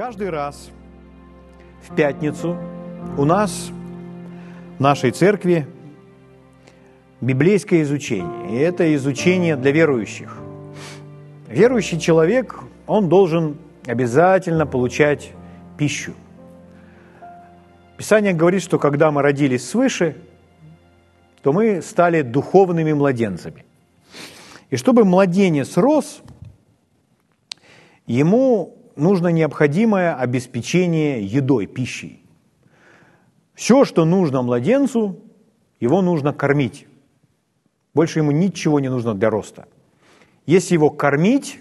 Каждый раз в пятницу у нас в нашей церкви библейское изучение. И это изучение для верующих. Верующий человек, он должен обязательно получать пищу. Писание говорит, что когда мы родились свыше, то мы стали духовными младенцами. И чтобы младенец рос, ему нужно необходимое обеспечение едой, пищей. Все, что нужно младенцу, его нужно кормить. Больше ему ничего не нужно для роста. Если его кормить,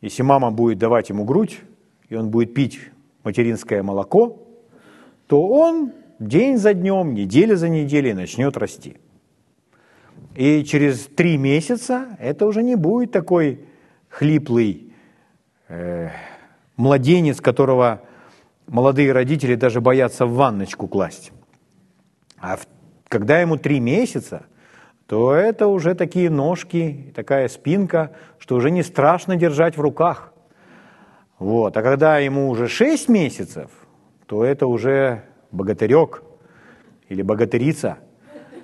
если мама будет давать ему грудь, и он будет пить материнское молоко, то он день за днем, неделя за неделей начнет расти. И через три месяца это уже не будет такой хлиплый э, младенец, которого молодые родители даже боятся в ванночку класть. А в, когда ему три месяца, то это уже такие ножки, такая спинка, что уже не страшно держать в руках. Вот. А когда ему уже шесть месяцев, то это уже богатырек или богатырица.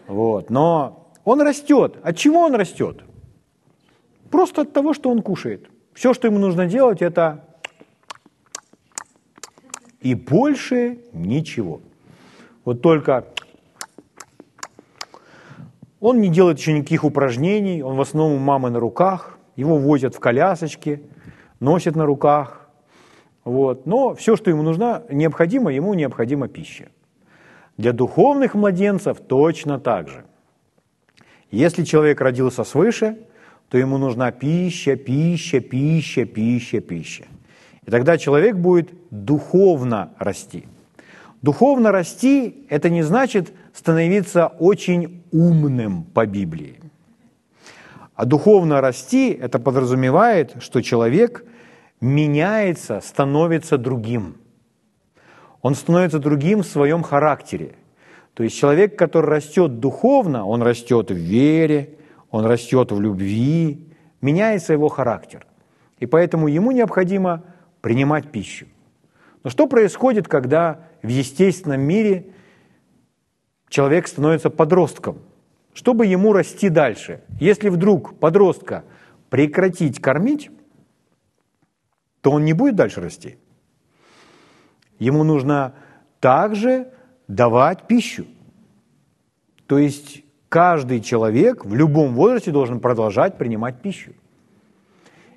Вот. Но он растет. От чего он растет? Просто от того, что он кушает – все, что ему нужно делать, это и больше ничего. Вот только он не делает еще никаких упражнений, он в основном у мамы на руках, его возят в колясочке, носят на руках. Вот. Но все, что ему нужно, необходимо, ему необходима пища. Для духовных младенцев точно так же. Если человек родился свыше, то ему нужна пища, пища, пища, пища, пища. И тогда человек будет духовно расти. Духовно расти – это не значит становиться очень умным по Библии. А духовно расти – это подразумевает, что человек меняется, становится другим. Он становится другим в своем характере. То есть человек, который растет духовно, он растет в вере, он растет в любви, меняется его характер. И поэтому ему необходимо принимать пищу. Но что происходит, когда в естественном мире человек становится подростком? Чтобы ему расти дальше, если вдруг подростка прекратить кормить, то он не будет дальше расти. Ему нужно также давать пищу. То есть Каждый человек в любом возрасте должен продолжать принимать пищу.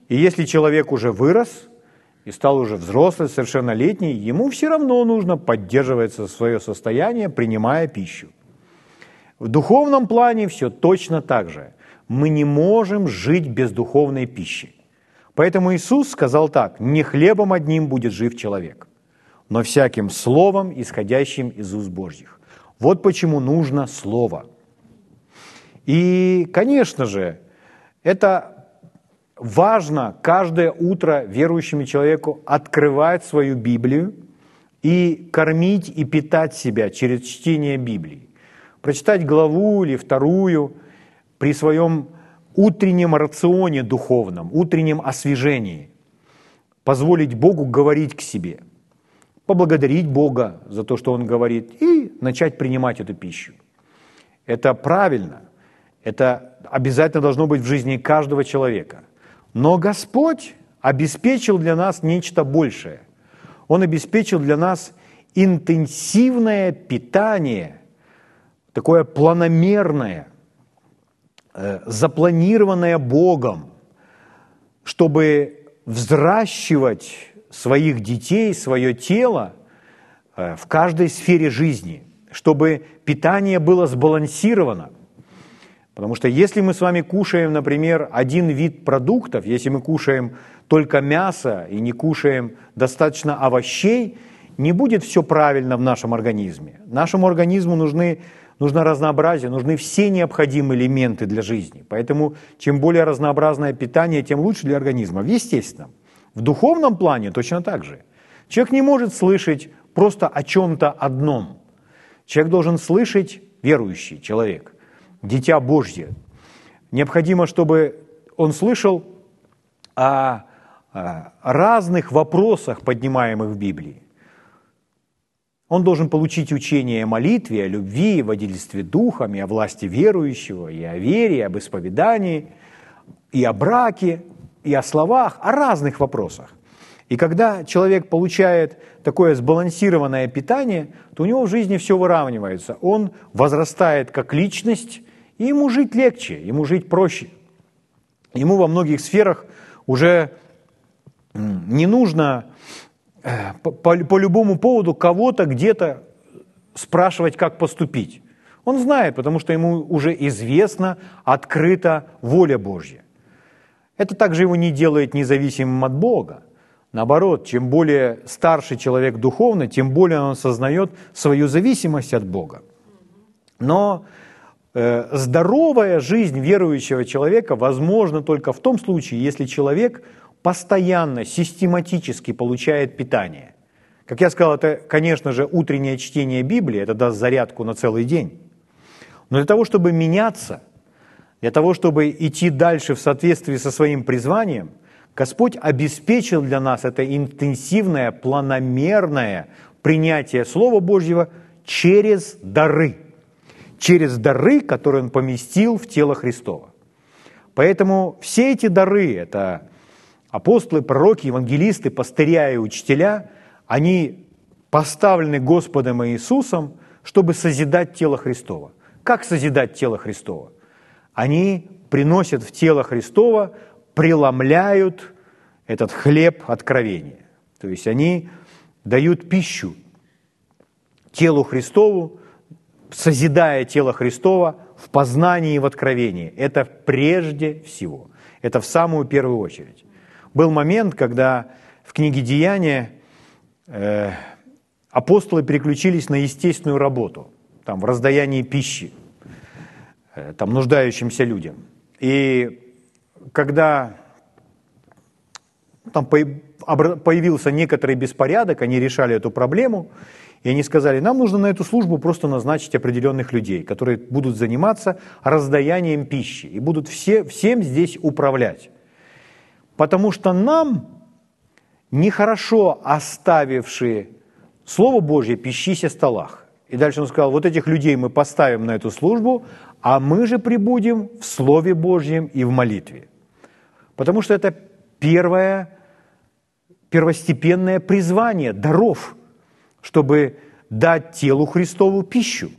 И если человек уже вырос и стал уже взрослый, совершеннолетний, ему все равно нужно поддерживать свое состояние, принимая пищу. В духовном плане все точно так же. Мы не можем жить без духовной пищи. Поэтому Иисус сказал так, не хлебом одним будет жив человек, но всяким словом, исходящим из уст Божьих. Вот почему нужно Слово – и, конечно же, это важно каждое утро верующему человеку открывать свою Библию и кормить и питать себя через чтение Библии. Прочитать главу или вторую при своем утреннем рационе духовном, утреннем освежении. Позволить Богу говорить к себе. Поблагодарить Бога за то, что Он говорит, и начать принимать эту пищу. Это правильно – это обязательно должно быть в жизни каждого человека. Но Господь обеспечил для нас нечто большее. Он обеспечил для нас интенсивное питание, такое планомерное, э, запланированное Богом, чтобы взращивать своих детей, свое тело э, в каждой сфере жизни, чтобы питание было сбалансировано – Потому что если мы с вами кушаем, например, один вид продуктов, если мы кушаем только мясо и не кушаем достаточно овощей, не будет все правильно в нашем организме. Нашему организму нужны, нужно разнообразие, нужны все необходимые элементы для жизни. Поэтому чем более разнообразное питание, тем лучше для организма. Естественно. В духовном плане точно так же. Человек не может слышать просто о чем-то одном. Человек должен слышать, верующий человек – Дитя Божье. Необходимо, чтобы он слышал о разных вопросах, поднимаемых в Библии. Он должен получить учение о молитве, о любви, о водительстве духом, и о власти верующего, и о вере, и об исповедании, и о браке, и о словах, о разных вопросах. И когда человек получает такое сбалансированное питание, то у него в жизни все выравнивается. Он возрастает как личность, и ему жить легче, ему жить проще. Ему во многих сферах уже не нужно э, по, по, любому поводу кого-то где-то спрашивать, как поступить. Он знает, потому что ему уже известна, открыта воля Божья. Это также его не делает независимым от Бога. Наоборот, чем более старший человек духовно, тем более он осознает свою зависимость от Бога. Но здоровая жизнь верующего человека возможна только в том случае, если человек постоянно, систематически получает питание. Как я сказал, это, конечно же, утреннее чтение Библии, это даст зарядку на целый день. Но для того, чтобы меняться, для того, чтобы идти дальше в соответствии со своим призванием, Господь обеспечил для нас это интенсивное, планомерное принятие Слова Божьего через дары. Через дары, которые Он поместил в тело Христова. Поэтому все эти дары, это апостолы, пророки, евангелисты, пастыря и учителя, они поставлены Господом Иисусом, чтобы созидать тело Христова. Как созидать тело Христова? Они приносят в тело Христова, преломляют этот хлеб откровения. То есть они дают пищу телу Христову, созидая тело Христова в познании и в откровении. Это прежде всего. Это в самую первую очередь. Был момент, когда в книге Деяния э, апостолы переключились на естественную работу, там, в раздаянии пищи, э, там, нуждающимся людям. И когда там появился некоторый беспорядок, они решали эту проблему, и они сказали, нам нужно на эту службу просто назначить определенных людей, которые будут заниматься раздаянием пищи и будут все, всем здесь управлять. Потому что нам, нехорошо оставившие Слово Божье, пищись о столах. И дальше он сказал, вот этих людей мы поставим на эту службу, а мы же прибудем в Слове Божьем и в молитве. Потому что это первое, первостепенное призвание даров, чтобы дать телу Христову пищу,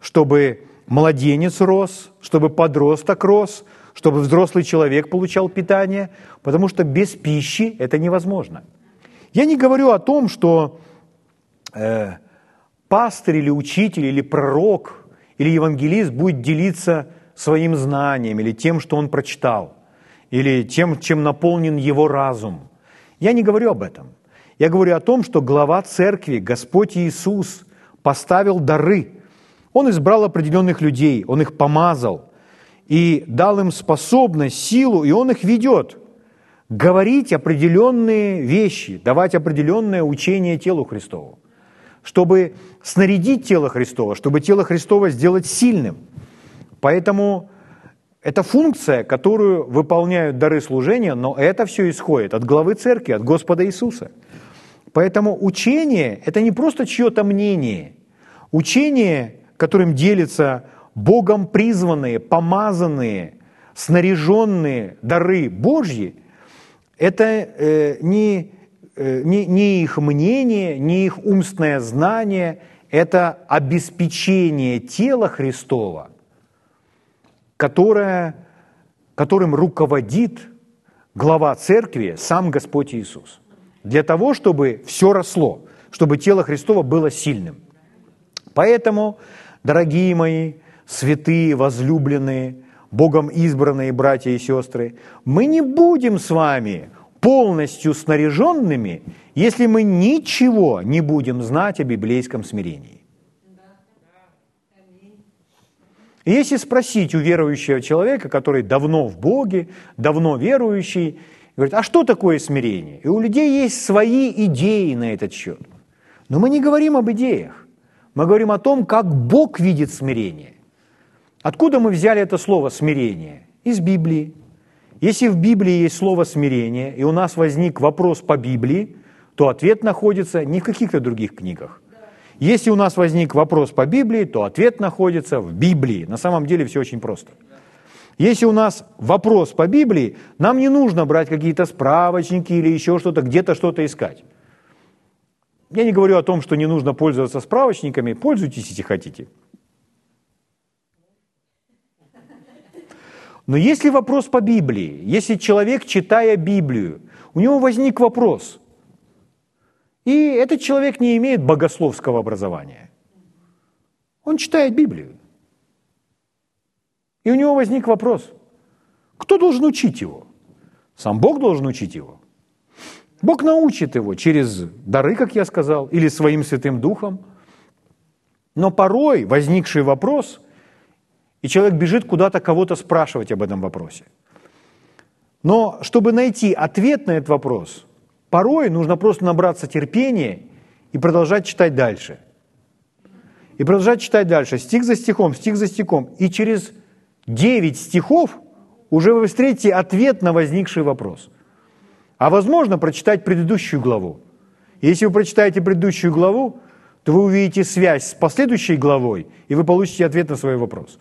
чтобы младенец рос, чтобы подросток рос, чтобы взрослый человек получал питание, потому что без пищи это невозможно. Я не говорю о том, что э, пастырь или учитель или пророк или евангелист будет делиться своим знанием или тем, что он прочитал, или тем, чем наполнен его разум. Я не говорю об этом. Я говорю о том, что глава церкви, Господь Иисус, поставил дары. Он избрал определенных людей, Он их помазал и дал им способность, силу, и Он их ведет. Говорить определенные вещи, давать определенное учение телу Христову чтобы снарядить тело Христова, чтобы тело Христова сделать сильным. Поэтому это функция, которую выполняют дары служения, но это все исходит от главы церкви, от Господа Иисуса. Поэтому учение – это не просто чье-то мнение. Учение, которым делятся Богом призванные, помазанные, снаряженные дары Божьи, это э, не Э, не, не их мнение, не их умственное знание, это обеспечение тела Христова, которое, которым руководит глава церкви, сам Господь Иисус. Для того, чтобы все росло, чтобы тело Христова было сильным. Поэтому, дорогие мои, святые, возлюбленные, Богом избранные братья и сестры, мы не будем с вами полностью снаряженными, если мы ничего не будем знать о библейском смирении. Если спросить у верующего человека, который давно в Боге, давно верующий, говорит, а что такое смирение? И у людей есть свои идеи на этот счет. Но мы не говорим об идеях. Мы говорим о том, как Бог видит смирение. Откуда мы взяли это слово «смирение»? Из Библии. Если в Библии есть слово смирение, и у нас возник вопрос по Библии, то ответ находится не в каких-то других книгах. Если у нас возник вопрос по Библии, то ответ находится в Библии. На самом деле все очень просто. Если у нас вопрос по Библии, нам не нужно брать какие-то справочники или еще что-то, где-то что-то искать. Я не говорю о том, что не нужно пользоваться справочниками, пользуйтесь, если хотите. Но если вопрос по Библии, если человек, читая Библию, у него возник вопрос, и этот человек не имеет богословского образования, он читает Библию, и у него возник вопрос, кто должен учить его? Сам Бог должен учить его. Бог научит его через дары, как я сказал, или своим Святым Духом. Но порой возникший вопрос, и человек бежит куда-то кого-то спрашивать об этом вопросе. Но чтобы найти ответ на этот вопрос, порой нужно просто набраться терпения и продолжать читать дальше. И продолжать читать дальше, стих за стихом, стих за стихом. И через 9 стихов уже вы встретите ответ на возникший вопрос. А возможно прочитать предыдущую главу. Если вы прочитаете предыдущую главу, то вы увидите связь с последующей главой, и вы получите ответ на свой вопрос.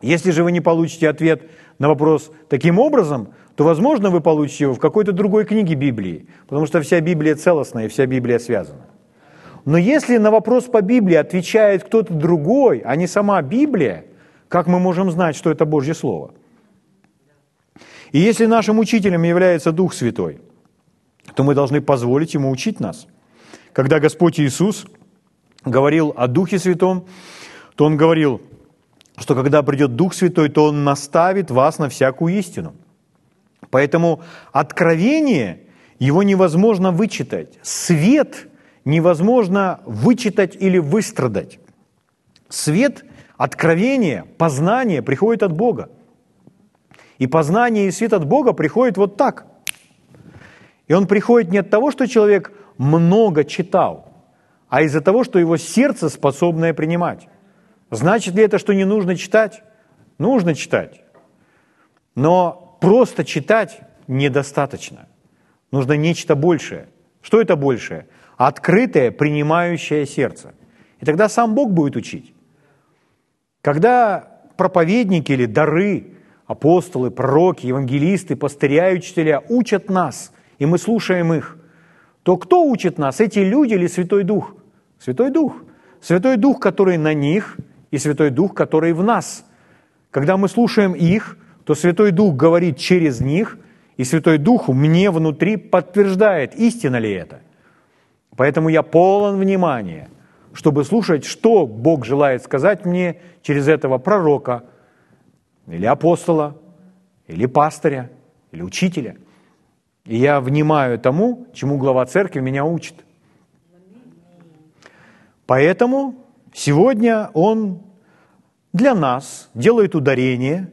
Если же вы не получите ответ на вопрос таким образом, то, возможно, вы получите его в какой-то другой книге Библии, потому что вся Библия целостная вся Библия связана. Но если на вопрос по Библии отвечает кто-то другой, а не сама Библия, как мы можем знать, что это Божье Слово? И если нашим учителем является Дух Святой, то мы должны позволить Ему учить нас. Когда Господь Иисус говорил о Духе Святом, то Он говорил, что когда придет Дух Святой, то Он наставит вас на всякую истину. Поэтому откровение, его невозможно вычитать. Свет невозможно вычитать или выстрадать. Свет Откровение, познание приходит от Бога. И познание и свет от Бога приходит вот так. И он приходит не от того, что человек много читал, а из-за того, что его сердце способное принимать. Значит ли это, что не нужно читать? Нужно читать. Но просто читать недостаточно. Нужно нечто большее. Что это большее? Открытое, принимающее сердце. И тогда сам Бог будет учить. Когда проповедники или дары, апостолы, пророки, евангелисты, пастыря и учителя учат нас, и мы слушаем их, то кто учит нас, эти люди или Святой Дух? Святой Дух. Святой Дух, который на них, и Святой Дух, который в нас. Когда мы слушаем их, то Святой Дух говорит через них, и Святой Дух мне внутри подтверждает, истина ли это. Поэтому я полон внимания – чтобы слушать, что Бог желает сказать мне через этого пророка, или апостола, или пастыря, или учителя. И я внимаю тому, чему глава церкви меня учит. Поэтому сегодня он для нас делает ударение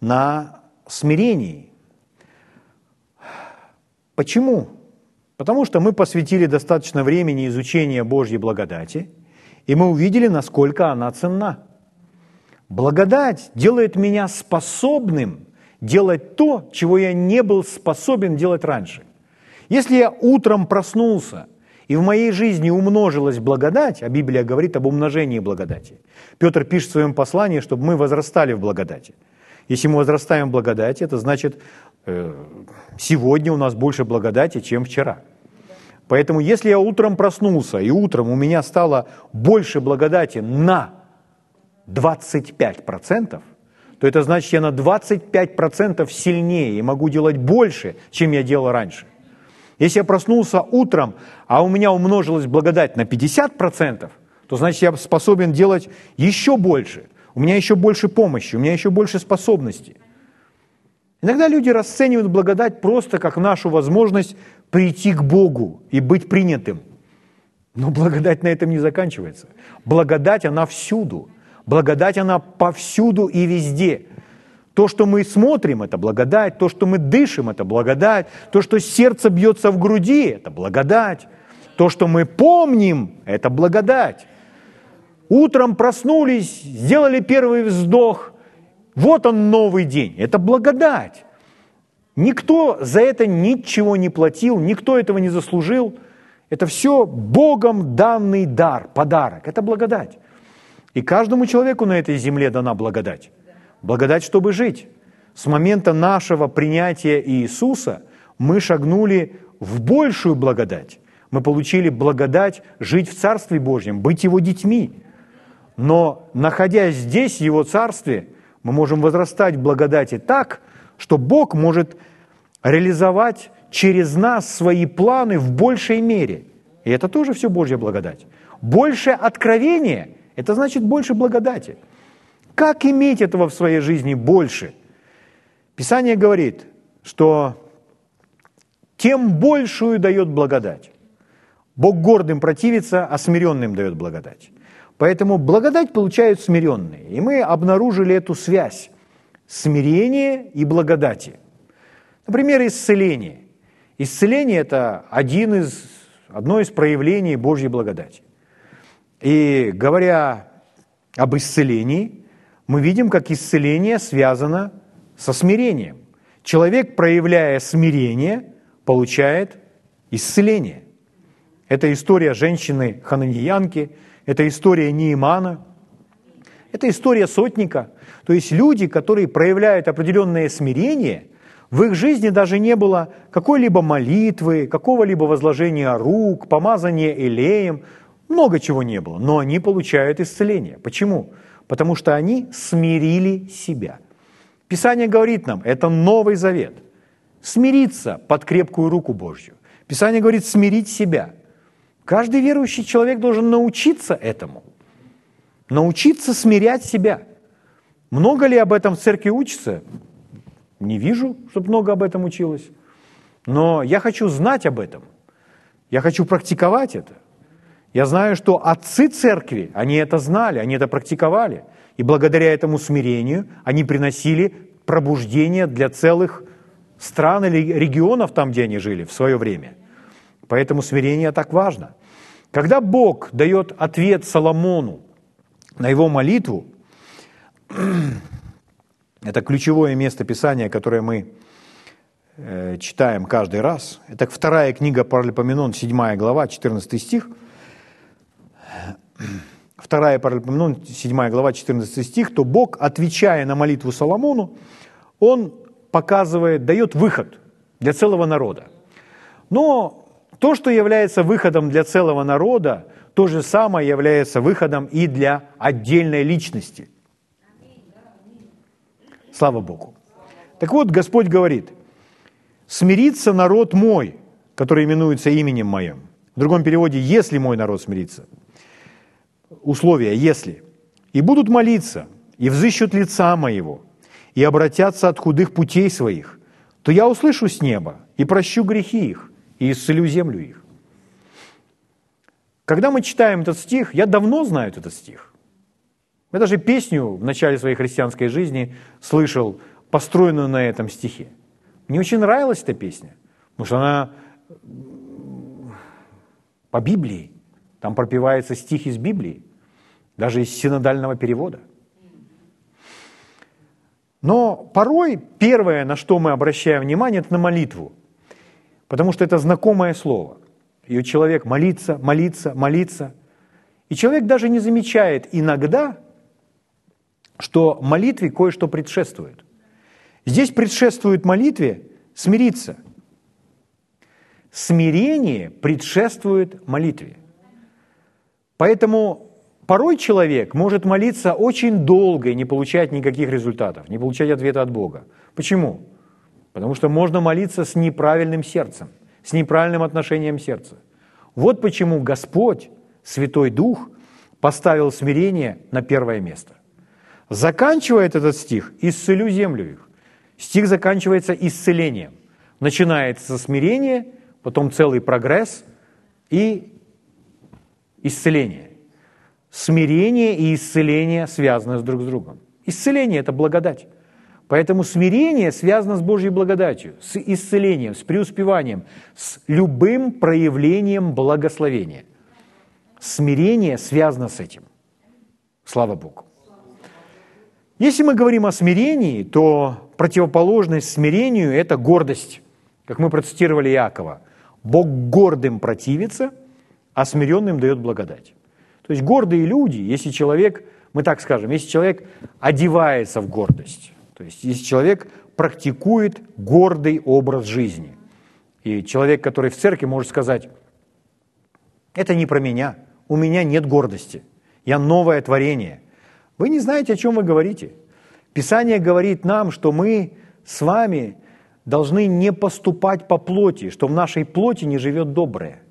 на смирении. Почему? Потому что мы посвятили достаточно времени изучению Божьей благодати, и мы увидели, насколько она ценна. Благодать делает меня способным делать то, чего я не был способен делать раньше. Если я утром проснулся, и в моей жизни умножилась благодать, а Библия говорит об умножении благодати. Петр пишет в своем послании, чтобы мы возрастали в благодати. Если мы возрастаем в благодати, это значит, э, сегодня у нас больше благодати, чем вчера – Поэтому если я утром проснулся, и утром у меня стало больше благодати на 25%, то это значит, я на 25% сильнее и могу делать больше, чем я делал раньше. Если я проснулся утром, а у меня умножилась благодать на 50%, то значит, я способен делать еще больше. У меня еще больше помощи, у меня еще больше способностей. Иногда люди расценивают благодать просто как нашу возможность прийти к Богу и быть принятым. Но благодать на этом не заканчивается. Благодать, она всюду. Благодать, она повсюду и везде. То, что мы смотрим, это благодать. То, что мы дышим, это благодать. То, что сердце бьется в груди, это благодать. То, что мы помним, это благодать. Утром проснулись, сделали первый вздох. Вот он новый день. Это благодать. Никто за это ничего не платил, никто этого не заслужил. Это все Богом данный дар, подарок. Это благодать. И каждому человеку на этой земле дана благодать. Благодать, чтобы жить. С момента нашего принятия Иисуса мы шагнули в большую благодать. Мы получили благодать жить в Царстве Божьем, быть Его детьми. Но находясь здесь, в Его Царстве, мы можем возрастать в благодати так, что Бог может реализовать через нас свои планы в большей мере. И это тоже все Божья благодать. Больше откровения – это значит больше благодати. Как иметь этого в своей жизни больше? Писание говорит, что тем большую дает благодать. Бог гордым противится, а смиренным дает благодать. Поэтому благодать получают смиренные. И мы обнаружили эту связь смирения и благодати. Например, исцеление. Исцеление – это один из, одно из проявлений Божьей благодати. И говоря об исцелении, мы видим, как исцеление связано со смирением. Человек, проявляя смирение, получает исцеление. Это история женщины Хананиянки, это история Неимана, это история сотника. То есть люди, которые проявляют определенное смирение, в их жизни даже не было какой-либо молитвы, какого-либо возложения рук, помазания элеем, много чего не было, но они получают исцеление. Почему? Потому что они смирили себя. Писание говорит нам, это Новый Завет. Смириться под крепкую руку Божью. Писание говорит смирить себя – Каждый верующий человек должен научиться этому. Научиться смирять себя. Много ли об этом в церкви учится? Не вижу, чтобы много об этом училось. Но я хочу знать об этом. Я хочу практиковать это. Я знаю, что отцы церкви, они это знали, они это практиковали. И благодаря этому смирению они приносили пробуждение для целых стран или регионов там, где они жили в свое время – Поэтому смирение так важно. Когда Бог дает ответ Соломону на его молитву, это ключевое место Писания, которое мы э, читаем каждый раз. Это вторая книга Паралипоменон, 7 глава, 14 стих. Вторая Паралипоменон, 7 глава, 14 стих, то Бог, отвечая на молитву Соломону, Он показывает, дает выход для целого народа. Но то, что является выходом для целого народа, то же самое является выходом и для отдельной личности. Слава Богу. Так вот, Господь говорит, смирится народ мой, который именуется именем моим. В другом переводе, если мой народ смирится. Условие, если. И будут молиться, и взыщут лица моего, и обратятся от худых путей своих, то я услышу с неба и прощу грехи их, и исцелю землю их. Когда мы читаем этот стих, я давно знаю этот стих. Я даже песню в начале своей христианской жизни слышал, построенную на этом стихе. Мне очень нравилась эта песня, потому что она по Библии. Там пропивается стих из Библии, даже из синодального перевода. Но порой первое, на что мы обращаем внимание, это на молитву потому что это знакомое слово. И человек молится, молится, молится. И человек даже не замечает иногда, что молитве кое-что предшествует. Здесь предшествует молитве смириться. Смирение предшествует молитве. Поэтому порой человек может молиться очень долго и не получать никаких результатов, не получать ответа от Бога. Почему? Потому что можно молиться с неправильным сердцем, с неправильным отношением сердца. Вот почему Господь, Святой Дух, поставил смирение на первое место. Заканчивает этот стих «Исцелю землю их». Стих заканчивается исцелением. Начинается со смирения, потом целый прогресс и исцеление. Смирение и исцеление связаны друг с другом. Исцеление – это благодать. Поэтому смирение связано с Божьей благодатью, с исцелением, с преуспеванием, с любым проявлением благословения. Смирение связано с этим. Слава Богу. Если мы говорим о смирении, то противоположность смирению – это гордость. Как мы процитировали Иакова. Бог гордым противится, а смиренным дает благодать. То есть гордые люди, если человек, мы так скажем, если человек одевается в гордость, то есть если человек практикует гордый образ жизни, и человек, который в церкви, может сказать, это не про меня, у меня нет гордости, я новое творение. Вы не знаете, о чем вы говорите. Писание говорит нам, что мы с вами должны не поступать по плоти, что в нашей плоти не живет доброе.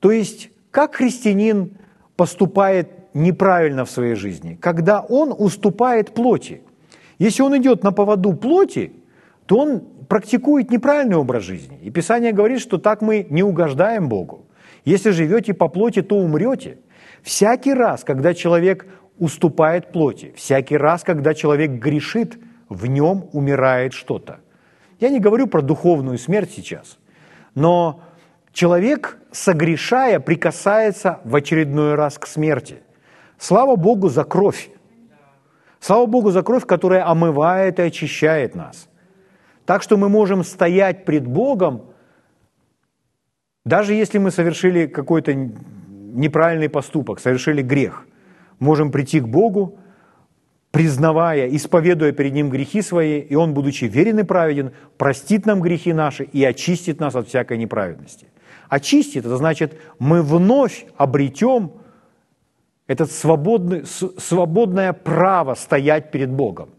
То есть, как христианин поступает неправильно в своей жизни, когда он уступает плоти. Если он идет на поводу плоти, то он практикует неправильный образ жизни. И Писание говорит, что так мы не угождаем Богу. Если живете по плоти, то умрете. Всякий раз, когда человек уступает плоти, всякий раз, когда человек грешит, в нем умирает что-то. Я не говорю про духовную смерть сейчас, но Человек, согрешая, прикасается в очередной раз к смерти. Слава Богу за кровь. Слава Богу за кровь, которая омывает и очищает нас. Так что мы можем стоять пред Богом, даже если мы совершили какой-то неправильный поступок, совершили грех. Можем прийти к Богу, признавая, исповедуя перед Ним грехи свои, и Он, будучи верен и праведен, простит нам грехи наши и очистит нас от всякой неправедности. Очистит, это значит, мы вновь обретем это свободное право стоять перед Богом.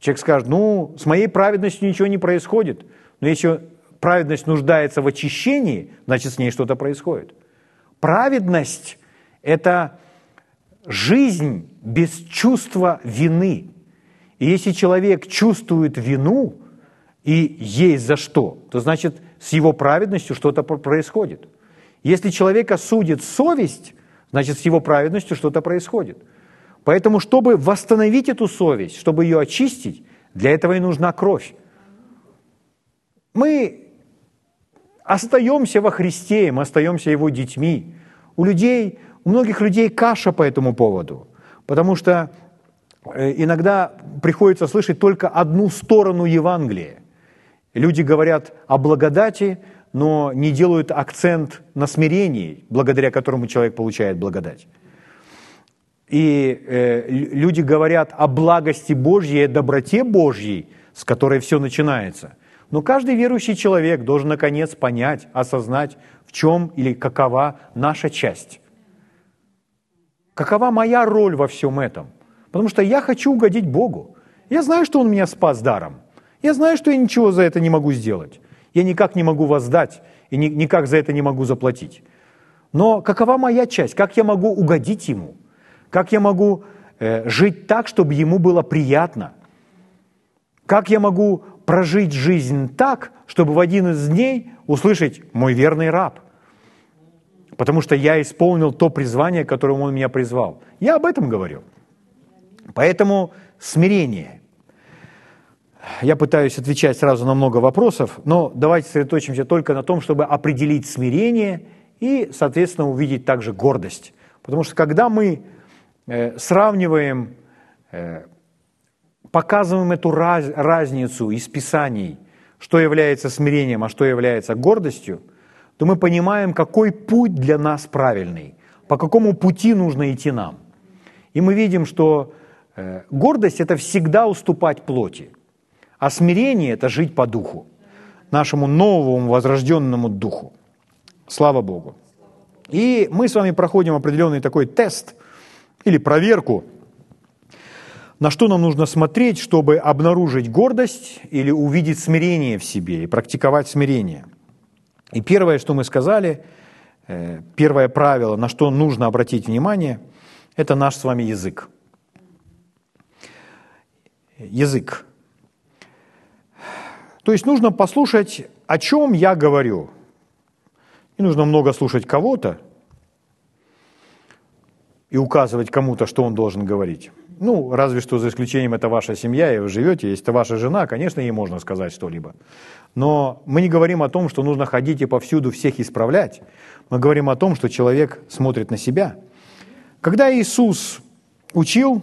Человек скажет, ну, с моей праведностью ничего не происходит. Но если праведность нуждается в очищении, значит, с ней что-то происходит. Праведность – это жизнь без чувства вины. И если человек чувствует вину, и есть за что, то значит с его праведностью что-то происходит. Если человека судит совесть, значит с его праведностью что-то происходит. Поэтому, чтобы восстановить эту совесть, чтобы ее очистить, для этого и нужна кровь. Мы остаемся во Христе, мы остаемся Его детьми. У людей, у многих людей каша по этому поводу, потому что э, иногда приходится слышать только одну сторону Евангелия. Люди говорят о благодати, но не делают акцент на смирении, благодаря которому человек получает благодать. И э, люди говорят о благости Божьей, о доброте Божьей, с которой все начинается. Но каждый верующий человек должен наконец понять, осознать, в чем или какова наша часть. Какова моя роль во всем этом? Потому что я хочу угодить Богу. Я знаю, что Он меня спас даром. Я знаю, что я ничего за это не могу сделать. Я никак не могу воздать и ни, никак за это не могу заплатить. Но какова моя часть? Как я могу угодить Ему? Как я могу э, жить так, чтобы Ему было приятно? Как я могу прожить жизнь так, чтобы в один из дней услышать «мой верный раб»? Потому что я исполнил то призвание, которым Он меня призвал. Я об этом говорю. Поэтому смирение – я пытаюсь отвечать сразу на много вопросов, но давайте сосредоточимся только на том, чтобы определить смирение и, соответственно, увидеть также гордость. Потому что когда мы э, сравниваем, э, показываем эту раз, разницу из Писаний, что является смирением, а что является гордостью, то мы понимаем, какой путь для нас правильный, по какому пути нужно идти нам. И мы видим, что э, гордость – это всегда уступать плоти – а смирение – это жить по духу, нашему новому возрожденному духу. Слава Богу. И мы с вами проходим определенный такой тест или проверку, на что нам нужно смотреть, чтобы обнаружить гордость или увидеть смирение в себе и практиковать смирение. И первое, что мы сказали, э, первое правило, на что нужно обратить внимание, это наш с вами язык. Язык. То есть нужно послушать, о чем я говорю. Не нужно много слушать кого-то и указывать кому-то, что он должен говорить. Ну, разве что за исключением это ваша семья, и вы живете. Если это ваша жена, конечно, ей можно сказать что-либо. Но мы не говорим о том, что нужно ходить и повсюду всех исправлять. Мы говорим о том, что человек смотрит на себя. Когда Иисус учил,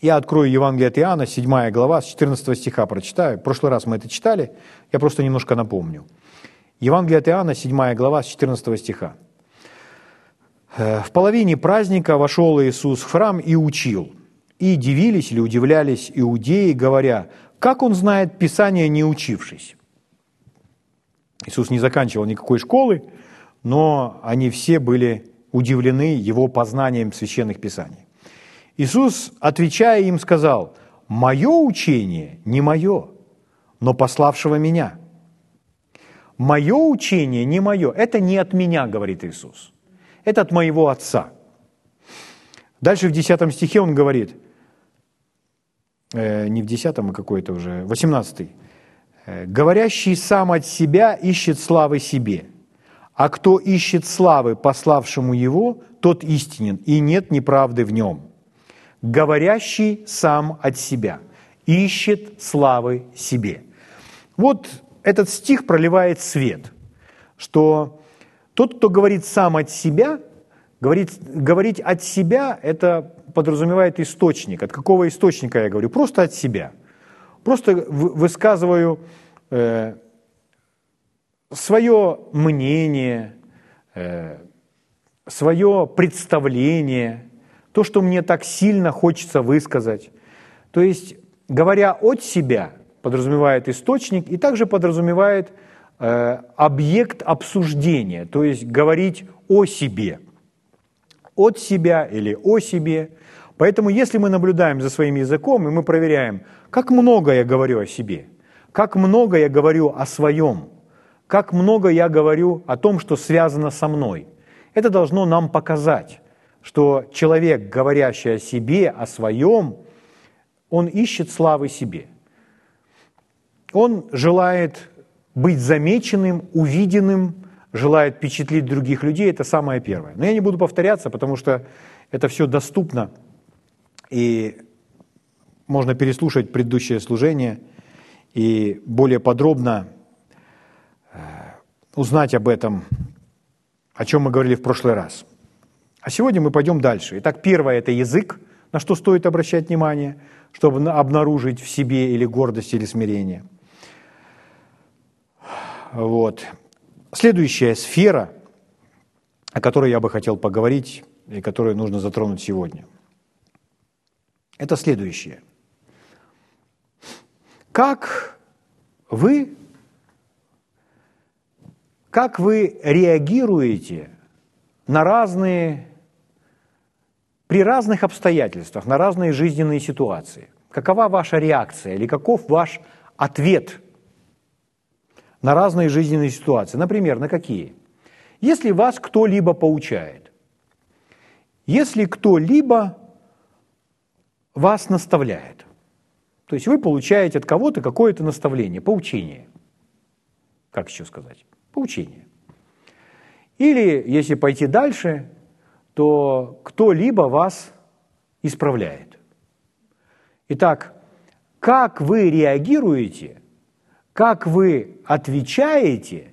Я открою Евангелие от Иоанна, 7 глава, с 14 стиха прочитаю. В прошлый раз мы это читали, я просто немножко напомню. Евангелие от Иоанна, 7 глава, с 14 стиха. «Э, «В половине праздника вошел Иисус в храм и учил. И дивились или удивлялись иудеи, говоря, как он знает Писание, не учившись?» Иисус не заканчивал никакой школы, но они все были удивлены его познанием священных писаний. Иисус, отвечая им, сказал, «Мое учение не мое, но пославшего меня». Мое учение не мое, это не от меня, говорит Иисус. Это от моего Отца. Дальше в 10 стихе он говорит, э, не в 10, а какой-то уже, 18. «Э, «Говорящий сам от себя ищет славы себе, а кто ищет славы пославшему его, тот истинен, и нет неправды в нем» говорящий сам от себя, ищет славы себе. Вот этот стих проливает свет, что тот, кто говорит сам от себя, говорит, говорить от себя – это подразумевает источник. От какого источника я говорю? Просто от себя. Просто высказываю э, свое мнение, э, свое представление – то, что мне так сильно хочется высказать. То есть, говоря от себя, подразумевает источник и также подразумевает э, объект обсуждения, то есть говорить о себе, от себя или о себе. Поэтому если мы наблюдаем за своим языком, и мы проверяем, как много я говорю о себе, как много я говорю о своем, как много я говорю о том, что связано со мной, это должно нам показать, что человек, говорящий о себе, о своем, он ищет славы себе. Он желает быть замеченным, увиденным, желает впечатлить других людей, это самое первое. Но я не буду повторяться, потому что это все доступно, и можно переслушать предыдущее служение и более подробно э, узнать об этом, о чем мы говорили в прошлый раз. А сегодня мы пойдем дальше. Итак, первое – это язык, на что стоит обращать внимание, чтобы обнаружить в себе или гордость, или смирение. Вот. Следующая сфера, о которой я бы хотел поговорить и которую нужно затронуть сегодня, это следующее. Как вы, как вы реагируете на разные при разных обстоятельствах, на разные жизненные ситуации. Какова ваша реакция или каков ваш ответ на разные жизненные ситуации? Например, на какие? Если вас кто-либо поучает, если кто-либо вас наставляет, то есть вы получаете от кого-то какое-то наставление, поучение. Как еще сказать? Поучение. Или, если пойти дальше, то кто-либо вас исправляет. Итак, как вы реагируете, как вы отвечаете,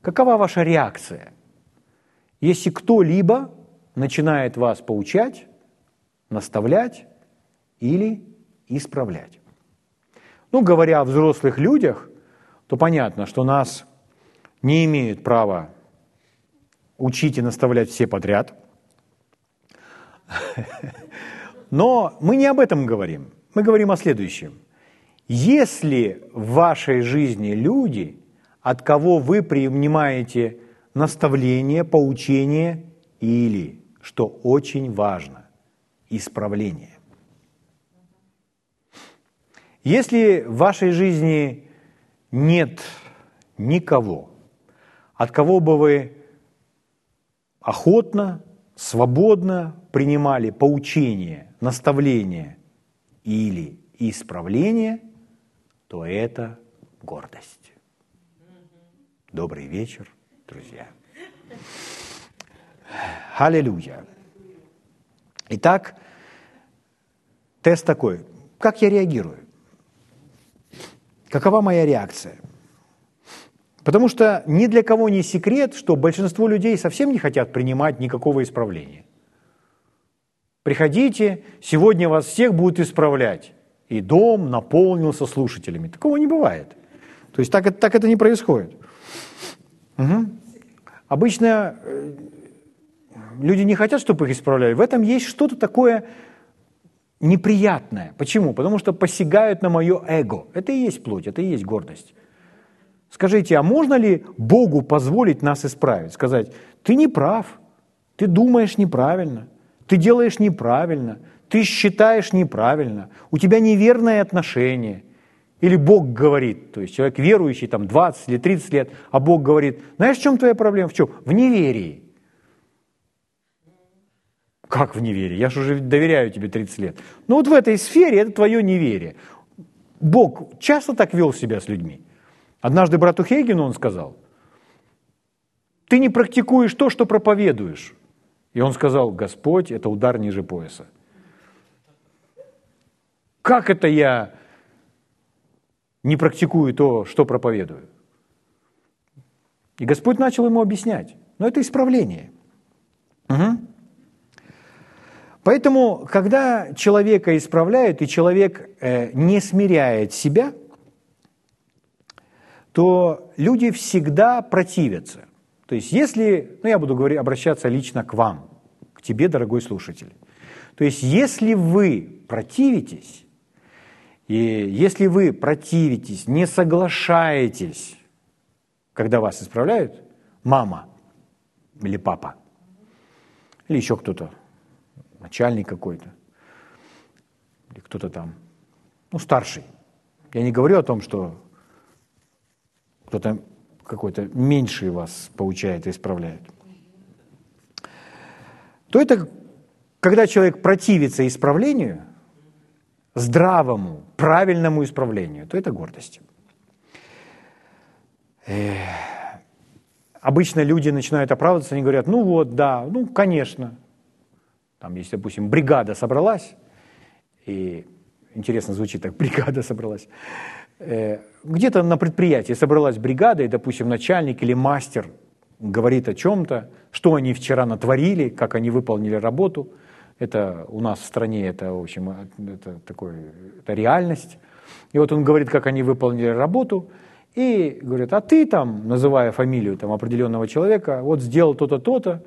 какова ваша реакция, если кто-либо начинает вас поучать, наставлять или исправлять. Ну, говоря о взрослых людях, то понятно, что нас не имеют права учить и наставлять все подряд – но мы не об этом говорим. Мы говорим о следующем. Если в вашей жизни люди, от кого вы принимаете наставление, поучение или, что очень важно, исправление. Если в вашей жизни нет никого, от кого бы вы охотно, свободно принимали поучение, наставление или исправление, то это гордость. Добрый вечер, друзья. Аллилуйя. Итак, тест такой. Как я реагирую? Какова моя реакция? Потому что ни для кого не секрет, что большинство людей совсем не хотят принимать никакого исправления. приходите, сегодня вас всех будут исправлять. И дом наполнился слушателями. Такого не бывает. То есть так, так это не происходит. Угу. Обычно э, люди не хотят, чтобы их исправляли. В этом есть что-то такое неприятное. Почему? Потому что посягают на мое эго. Это и есть плоть, это и есть гордость. Скажите, а можно ли Богу позволить нас исправить? Сказать, ты не прав, ты думаешь неправильно, ты делаешь неправильно, ты считаешь неправильно, у тебя неверное отношение. Или Бог говорит, то есть человек верующий, там 20 или 30 лет, а Бог говорит, знаешь, в чем твоя проблема? В чем? В неверии. Как в неверии? Я же уже доверяю тебе 30 лет. Ну вот в этой сфере это твое неверие. Бог часто так вел себя с людьми. Однажды брату Хейгену он сказал, ты не практикуешь то, что проповедуешь. И он сказал, Господь – это удар ниже пояса. Как это я не практикую то, что проповедую? И Господь начал ему объяснять. Но это исправление. Угу. Поэтому, когда человека исправляют, и человек э, не смиряет себя, то люди всегда противятся. То есть если, ну я буду говорить, обращаться лично к вам, к тебе, дорогой слушатель. То есть если вы противитесь, и если вы противитесь, не соглашаетесь, когда вас исправляют, мама или папа, или еще кто-то, начальник какой-то, или кто-то там, ну, старший. Я не говорю о том, что кто-то какой-то меньший вас поучает и исправляет. То это, когда человек противится исправлению, здравому, правильному исправлению, то это гордость. Обычно люди начинают оправдываться, они говорят, ну вот, да, ну, конечно, там, если, допустим, бригада собралась, и интересно звучит так, бригада собралась, э, где-то на предприятии собралась бригада, и, допустим, начальник или мастер говорит о чем-то, что они вчера натворили, как они выполнили работу. Это у нас в стране, это, в общем, это, такой, это реальность. И вот он говорит, как они выполнили работу, и говорит, а ты там, называя фамилию там, определенного человека, вот сделал то-то, то-то,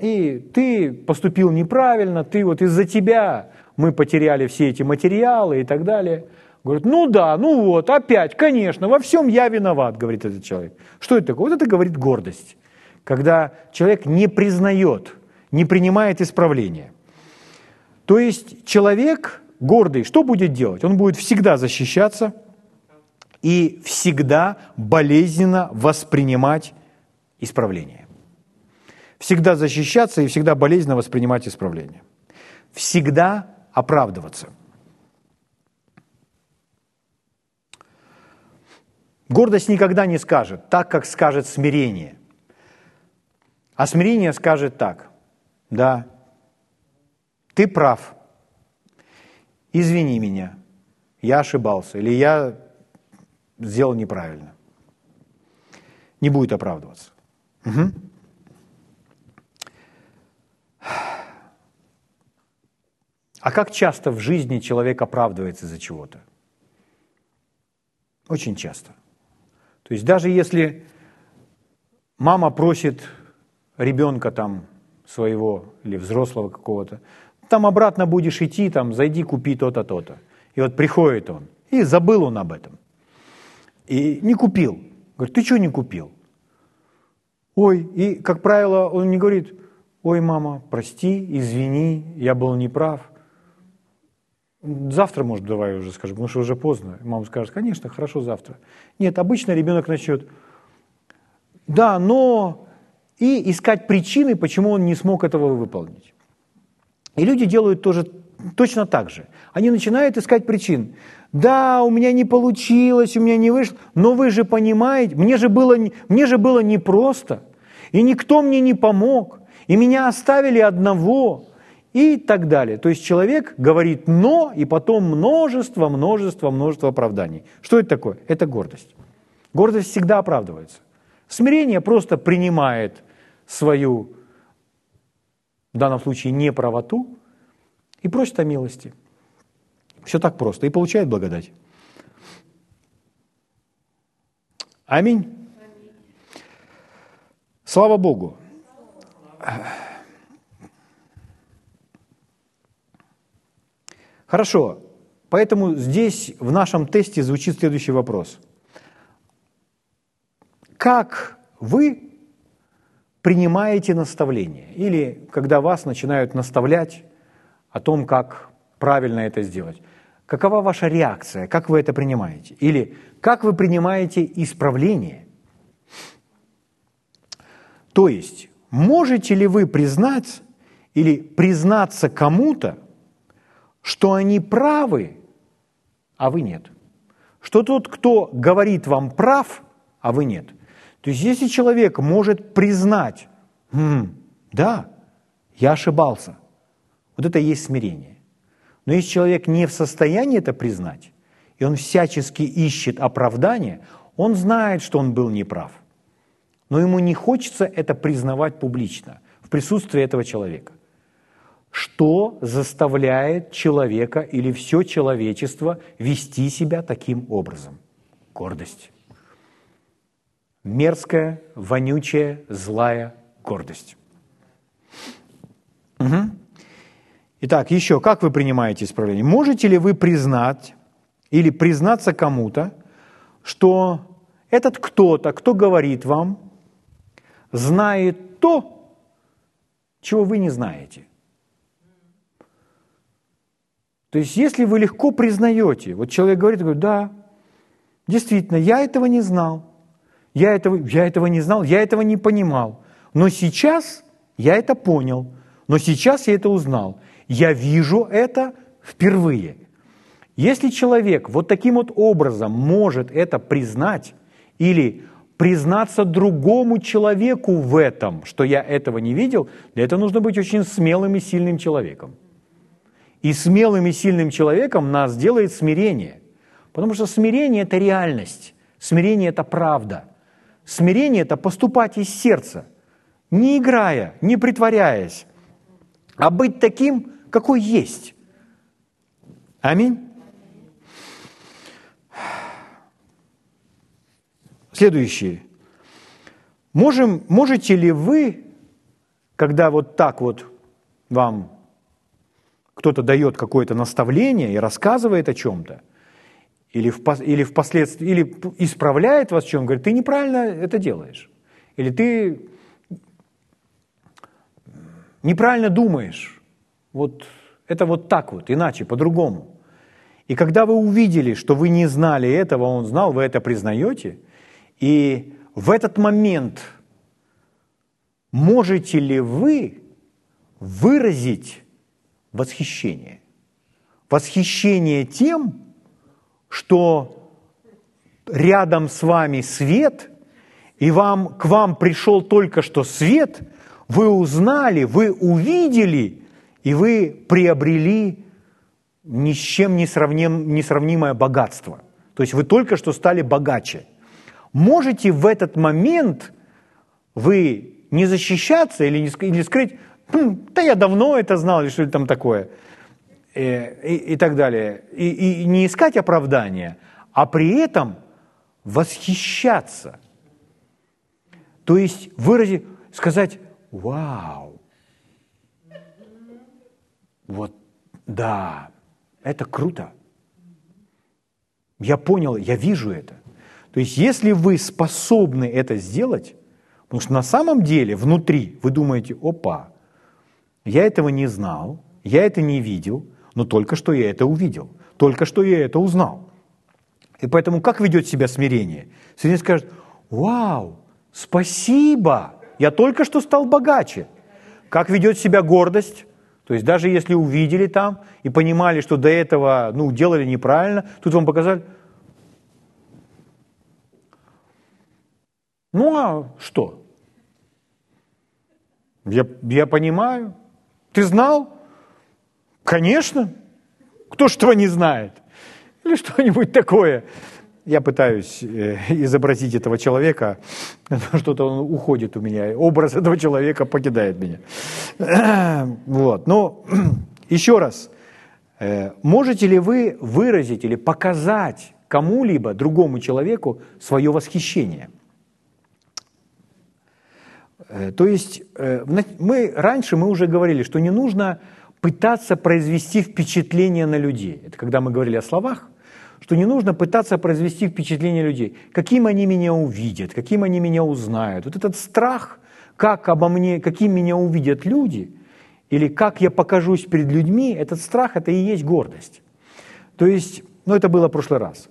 и ты поступил неправильно, ты вот из-за тебя мы потеряли все эти материалы и так далее. Говорит, ну да, ну вот, опять, конечно, во всем я виноват, говорит этот человек. Что это такое? Вот это говорит гордость. Когда человек не признает, не принимает исправления. То есть человек гордый, что будет делать? Он будет всегда защищаться и всегда болезненно воспринимать исправление всегда защищаться и всегда болезненно воспринимать исправление. Всегда оправдываться. Гордость никогда не скажет так, как скажет смирение. А смирение скажет так. Да, ты прав. Извини меня. Я ошибался. Или я сделал неправильно. Не будет оправдываться. Угу. А как часто в жизни человек оправдывается за чего-то? Очень часто. То есть даже если мама просит ребенка там своего или взрослого какого-то, там обратно будешь идти, там зайди, купи то-то, то-то. И вот приходит он, и забыл он об этом. И не купил. Говорит, ты что не купил? Ой, и, как правило, он не говорит, ой, мама, прости, извини, я был неправ. Завтра, может, давай уже скажем, потому что уже поздно. Мама скажет, конечно, хорошо, завтра. Нет, обычно ребенок начнет, да, но... И искать причины, почему он не смог этого выполнить. И люди делают тоже точно так же. Они начинают искать причин. Да, у меня не получилось, у меня не вышло, но вы же понимаете, мне же было, мне же было непросто, и никто мне не помог, и меня оставили одного, и так далее. То есть человек говорит «но» и потом множество, множество, множество оправданий. Что это такое? Это гордость. Гордость всегда оправдывается. Смирение просто принимает свою, в данном случае, неправоту и просит о милости. Все так просто. И получает благодать. Аминь. Слава Богу. Хорошо. Поэтому здесь в нашем тесте звучит следующий вопрос. Как вы принимаете наставление? Или когда вас начинают наставлять о том, как правильно это сделать? Какова ваша реакция? Как вы это принимаете? Или как вы принимаете исправление? То есть, можете ли вы признать или признаться кому-то, что они правы, а вы нет? Что тот, кто говорит вам прав, а вы нет? То есть, если человек может признать, хм, да, я ошибался, вот это и есть смирение. Но если человек не в состоянии это признать, и он всячески ищет оправдания, он знает, что он был неправ. Но ему не хочется это признавать публично, в присутствии этого человека. Что заставляет человека или все человечество вести себя таким образом? Гордость. Мерзкая, вонючая, злая гордость. Угу. Итак, еще, как вы принимаете исправление? Можете ли вы признать или признаться кому-то, что этот кто-то, кто говорит вам, знает то, чего вы не знаете? То есть, если вы легко признаете, вот человек говорит, говорит, да, действительно, я этого не знал, я этого, я этого не знал, я этого не понимал, но сейчас я это понял, но сейчас я это узнал – я вижу это впервые. Если человек вот таким вот образом может это признать или признаться другому человеку в этом, что я этого не видел, для этого нужно быть очень смелым и сильным человеком. И смелым и сильным человеком нас делает смирение. Потому что смирение – это реальность, смирение – это правда. Смирение – это поступать из сердца, не играя, не притворяясь, а быть таким, какой есть. Аминь. Следующее. Можем, можете ли вы, когда вот так вот вам кто-то дает какое-то наставление и рассказывает о чем-то, или, в, или впоследствии, или исправляет вас в чем, говорит, ты неправильно это делаешь, или ты неправильно думаешь, вот это вот так вот, иначе, по-другому. И когда вы увидели, что вы не знали этого, он знал, вы это признаете, и в этот момент можете ли вы выразить восхищение? Восхищение тем, что рядом с вами свет, и вам, к вам пришел только что свет, вы узнали, вы увидели – и вы приобрели ни с чем не сравним, несравнимое богатство. То есть вы только что стали богаче. Можете в этот момент вы не защищаться или не, скрыть, да я давно это знал, или что там такое, и, э, и, и так далее. И, и не искать оправдания, а при этом восхищаться. То есть выразить, сказать, вау, вот, да, это круто. Я понял, я вижу это. То есть, если вы способны это сделать, потому что на самом деле внутри вы думаете, опа, я этого не знал, я это не видел, но только что я это увидел, только что я это узнал. И поэтому как ведет себя смирение? Смирение скажет, вау, спасибо, я только что стал богаче. Как ведет себя гордость? То есть даже если увидели там и понимали, что до этого ну, делали неправильно, тут вам показали. Ну а что? Я, я понимаю. Ты знал? Конечно. Кто ж этого не знает? Или что-нибудь такое. Я пытаюсь э, изобразить этого человека, что-то он уходит у меня, образ этого человека покидает меня. Вот. Но еще раз, э, можете ли вы выразить или показать кому-либо, другому человеку, свое восхищение? Э, то есть э, мы, раньше мы уже говорили, что не нужно пытаться произвести впечатление на людей. Это когда мы говорили о словах, что не нужно пытаться произвести впечатление людей. Каким они меня увидят, каким они меня узнают. Вот этот страх, как обо мне, каким меня увидят люди, или как я покажусь перед людьми, этот страх – это и есть гордость. То есть, ну это было в прошлый раз.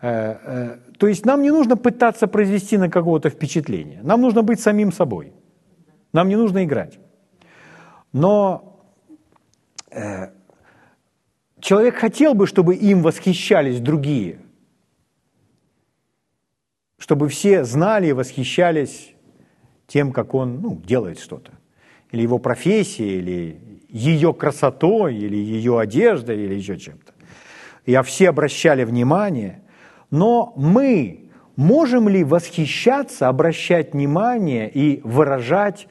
Э, э, то есть нам не нужно пытаться произвести на кого-то впечатление. Нам нужно быть самим собой. Нам не нужно играть. Но э, человек хотел бы, чтобы им восхищались другие, чтобы все знали и восхищались тем, как он ну, делает что-то. Или его профессией, или ее красотой, или ее одеждой, или еще чем-то. И а все обращали внимание. Но мы можем ли восхищаться, обращать внимание и выражать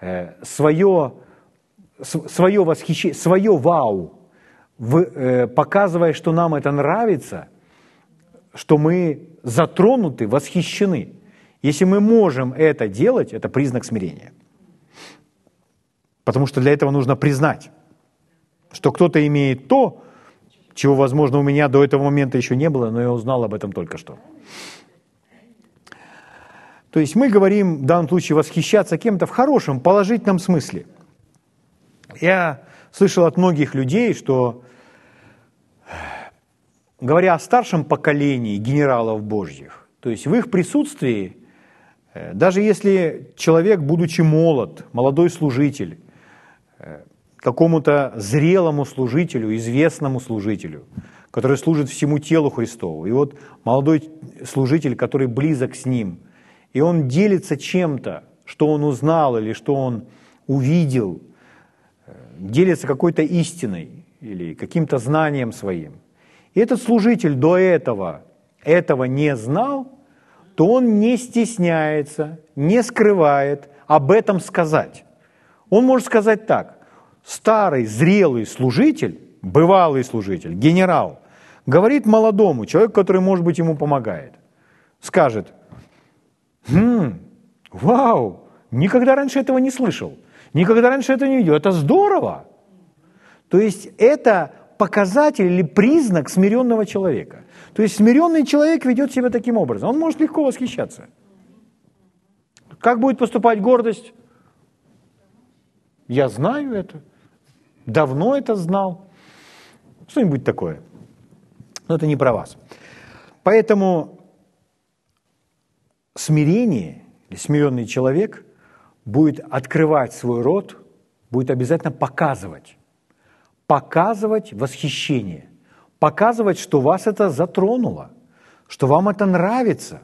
э, свое, свое восхищение, свое вау э, показывая, что нам это нравится, что мы затронуты, восхищены. Если мы можем это делать, это признак смирения. Потому что для этого нужно признать, что кто-то имеет то, чего, возможно, у меня до этого момента еще не было, но я узнал об этом только что. То есть мы говорим в данном случае восхищаться кем-то в хорошем, положительном смысле. Я слышал от многих людей, что говоря о старшем поколении генералов Божьих, то есть в их присутствии, э, даже если человек, будучи молод, молодой служитель, э, какому-то зрелому служителю, известному служителю, который служит всему телу Христову, и вот молодой служитель, который близок с ним, и он делится чем-то, что он узнал или что он увидел, э, делится какой-то истиной или каким-то знанием своим – и этот служитель до этого этого не знал, то он не стесняется, не скрывает об этом сказать. Он может сказать так. Старый, зрелый служитель, бывалый служитель, генерал, говорит молодому, человеку, который, может быть, ему помогает, скажет, хм, вау, никогда раньше этого не слышал, никогда раньше этого не видел, это здорово. То есть это показатель или признак смиренного человека. То есть смиренный человек ведет себя таким образом. Он может легко восхищаться. Как будет поступать гордость? Я знаю это. Давно это знал. Что-нибудь такое. Но это не про вас. Поэтому смирение, смиренный человек будет открывать свой рот, будет обязательно показывать показывать восхищение, показывать, что вас это затронуло, что вам это нравится,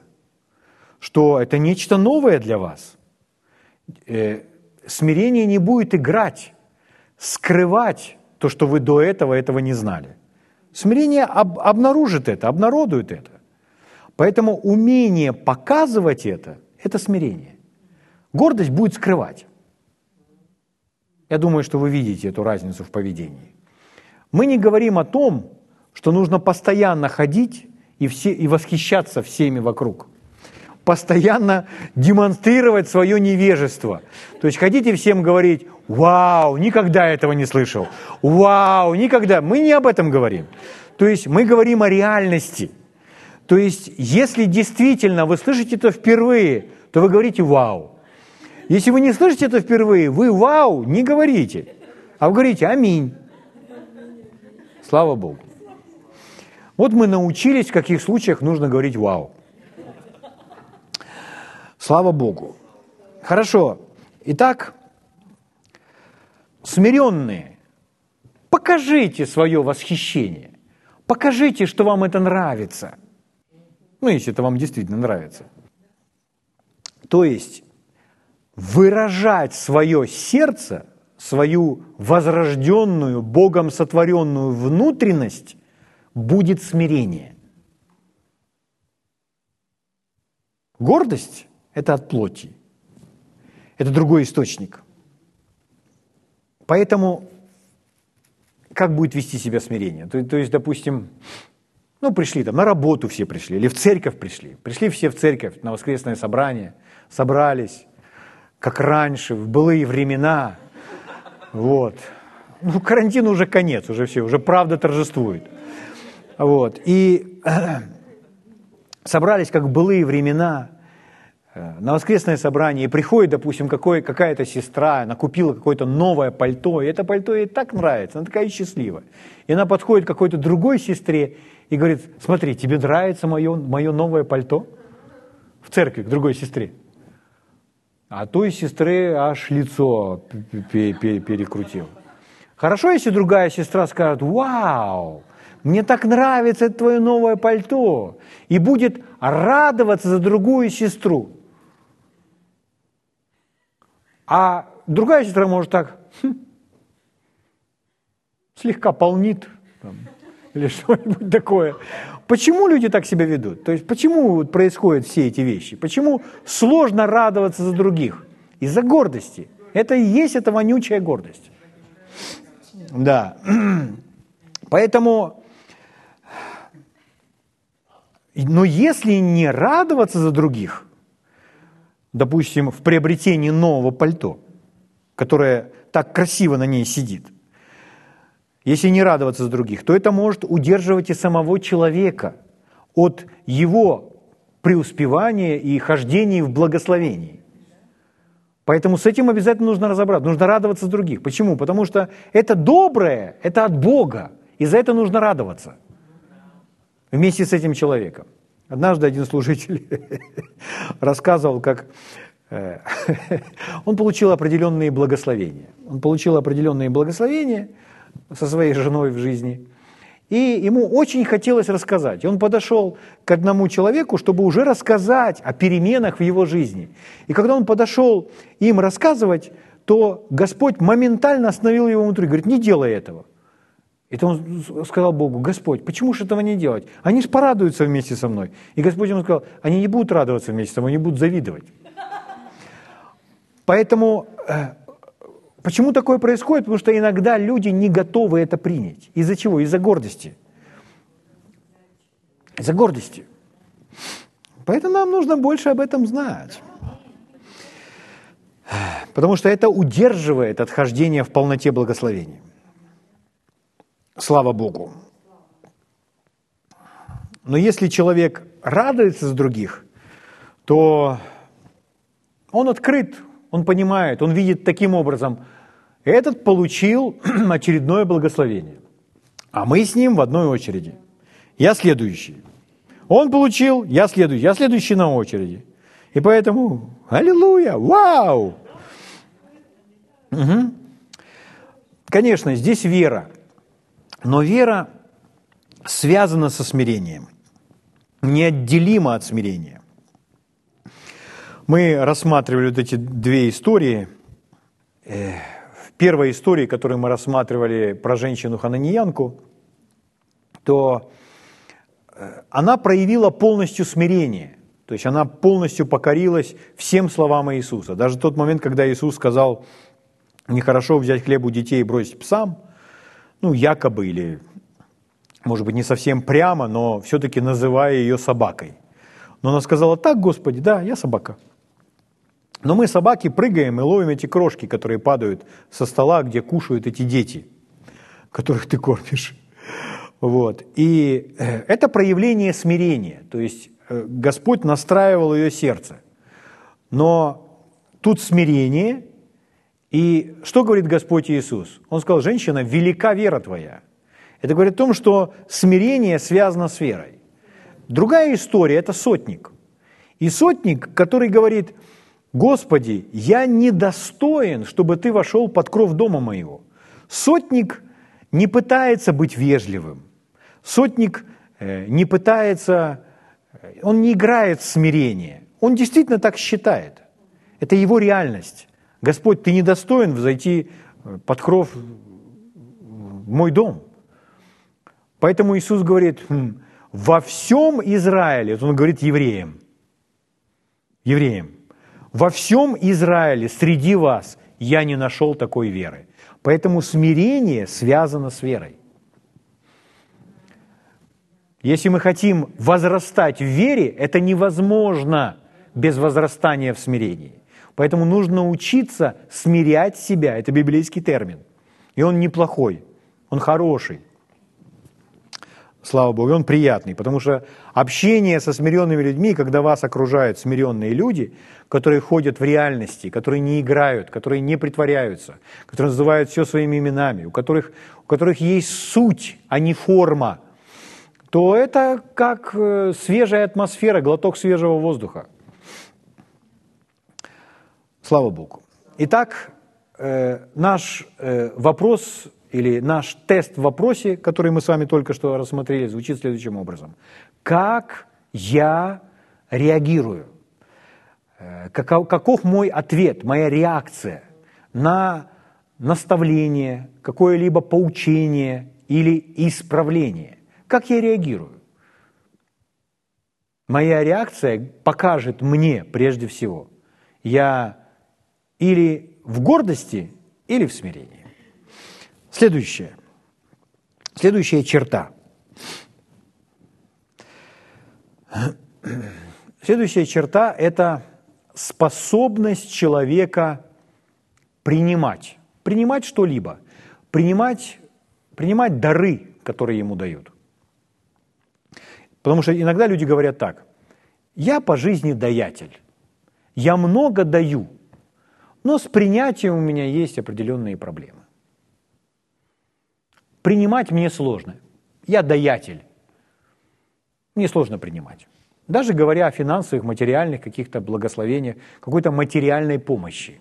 что это нечто новое для вас. Э, смирение не будет играть, скрывать то, что вы до этого этого не знали. Смирение об, обнаружит это, обнародует это. Поэтому умение показывать это – это смирение. Гордость будет скрывать. Я думаю, что вы видите эту разницу в поведении. Мы не говорим о том, что нужно постоянно ходить и, все, и восхищаться всеми вокруг. Постоянно демонстрировать свое невежество. То есть ходите всем говорить, вау, никогда этого не слышал. Вау, никогда. Мы не об этом говорим. То есть мы говорим о реальности. То есть если действительно вы слышите это впервые, то вы говорите вау. Если вы не слышите это впервые, вы вау не говорите, а вы говорите аминь. Слава Богу. Вот мы научились, в каких случаях нужно говорить «вау». Слава Богу. Хорошо. Итак, смиренные, покажите свое восхищение. Покажите, что вам это нравится. Ну, если это вам действительно нравится. То есть выражать свое сердце – свою возрожденную, Богом сотворенную внутренность, будет смирение. Гордость – это от плоти. Это другой источник. Поэтому как будет вести себя смирение. То, то есть, допустим, ну, пришли там, на работу все пришли, или в церковь пришли. Пришли все в церковь на воскресное собрание, собрались, как раньше, в былые времена. Вот. Ну, карантин уже конец, уже все, уже правда торжествует. Вот. И собрались, как в былые времена, на воскресное собрание, и приходит, допустим, какой, какая-то сестра, она купила какое-то новое пальто, и это пальто ей так нравится, она такая счастливая. И она подходит к какой-то другой сестре и говорит, смотри, тебе нравится мое, мое новое пальто? В церкви, к другой сестре. А той сестры аж лицо перекрутил. Хорошо, если другая сестра скажет, вау, мне так нравится твое новое пальто, и будет радоваться за другую сестру. А другая сестра может так хм, слегка полнит там, или что-нибудь такое. Почему люди так себя ведут? То есть почему происходят все эти вещи? Почему сложно радоваться за других? Из-за гордости. Это и есть эта вонючая гордость. Да. Поэтому но если не радоваться за других, допустим, в приобретении нового пальто, которое так красиво на ней сидит, если не радоваться за других, то это может удерживать и самого человека от его преуспевания и хождения в благословении. Поэтому с этим обязательно нужно разобраться. Нужно радоваться за других. Почему? Потому что это доброе, это от Бога. И за это нужно радоваться вместе с этим человеком. Однажды один служитель рассказывал, как э, он получил определенные благословения. Он получил определенные благословения со своей женой в жизни, и ему очень хотелось рассказать. Он подошел к одному человеку, чтобы уже рассказать о переменах в его жизни. И когда он подошел им рассказывать, то Господь моментально остановил его внутри, говорит, не делай этого. Это он сказал Богу, Господь, почему же этого не делать? Они же порадуются вместе со мной. И Господь ему сказал, они не будут радоваться вместе со мной, они будут завидовать. Поэтому э, почему такое происходит? Потому что иногда люди не готовы это принять. Из-за чего? Из-за гордости. Из-за гордости. Поэтому нам нужно больше об этом знать. Потому что это удерживает отхождение в полноте благословения. Слава Богу. Но если человек радуется за других, то он открыт, он понимает, он видит таким образом, этот получил очередное благословение, а мы с ним в одной очереди. Я следующий. Он получил, я следующий, я следующий на очереди. И поэтому, аллилуйя, вау! Угу. Конечно, здесь вера – но вера связана со смирением, неотделима от смирения. Мы рассматривали вот эти две истории. Э, в первой истории, которую мы рассматривали про женщину-хананиянку, то э, она проявила полностью смирение. То есть она полностью покорилась всем словам Иисуса. Даже тот момент, когда Иисус сказал, нехорошо взять хлеб у детей и бросить псам – ну, якобы, или, может быть, не совсем прямо, но все-таки называя ее собакой. Но она сказала, так, Господи, да, я собака. Но мы, собаки, прыгаем и ловим эти крошки, которые падают со стола, где кушают эти дети, которых ты кормишь. Вот. И э, это проявление смирения, то есть э, Господь настраивал ее сердце. Но тут смирение – и что говорит Господь Иисус? Он сказал, женщина, велика вера твоя. Это говорит о том, что смирение связано с верой. Другая история – это сотник. И сотник, который говорит, Господи, я недостоин, чтобы ты вошел под кров дома моего. Сотник не пытается быть вежливым. Сотник э, не пытается, э, он не играет в смирение. Он действительно так считает. Это его реальность. Господь, ты недостоин взойти э, под кров в мой дом. Поэтому Иисус говорит, хм, во всем Израиле, он говорит евреям, евреям, во всем Израиле среди вас я не нашел такой веры. Поэтому смирение связано с верой. Если мы хотим возрастать в вере, это невозможно без возрастания в смирении. Поэтому нужно научиться смирять себя. Это библейский термин. И он неплохой, он хороший. Слава Богу, он приятный, потому что общение со смиренными людьми, когда вас окружают смиренные люди, которые ходят в реальности, которые не играют, которые не притворяются, которые называют все своими именами, у которых, у которых есть суть, а не форма, то это как э, свежая атмосфера, глоток свежего воздуха. Слава Богу. Итак, э, наш э, вопрос или наш тест в вопросе, который мы с вами только что рассмотрели, звучит следующим образом. Как я реагирую? Э, каков, каков мой ответ, моя реакция на наставление, какое-либо поучение или исправление? Как я реагирую? Моя реакция покажет мне прежде всего, я или в гордости, или в смирении. Следующее. Следующая черта. Следующая черта – это способность человека принимать. Принимать что-либо. Принимать, принимать дары, которые ему дают. Потому что иногда люди говорят так. Я по жизни даятель. Я много даю. Но с принятием у меня есть определенные проблемы. Принимать мне сложно. Я даятель. Мне сложно принимать. Даже говоря о финансовых, материальных каких-то благословениях, какой-то материальной помощи.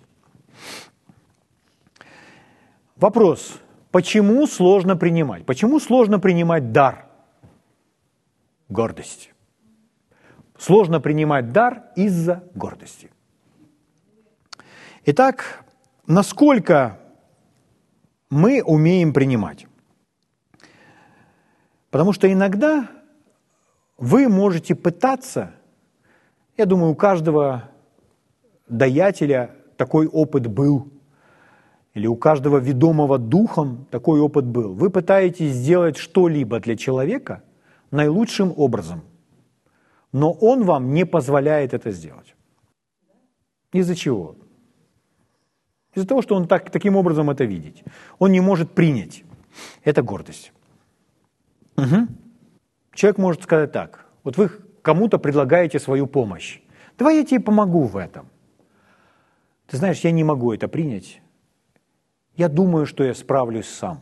Вопрос, почему сложно принимать? Почему сложно принимать дар? Гордость. Сложно принимать дар из-за гордости. Итак, насколько мы умеем принимать? Потому что иногда вы можете пытаться, я думаю, у каждого даятеля такой опыт был, или у каждого ведомого духом такой опыт был. Вы пытаетесь сделать что-либо для человека наилучшим образом, но он вам не позволяет это сделать. Из-за чего? Из-за того, что он так, таким образом это видит. Он не может принять. Это гордость. Угу. Человек может сказать так. Вот вы кому-то предлагаете свою помощь. Давай я тебе помогу в этом. Ты знаешь, я не могу это принять. Я думаю, что я справлюсь сам.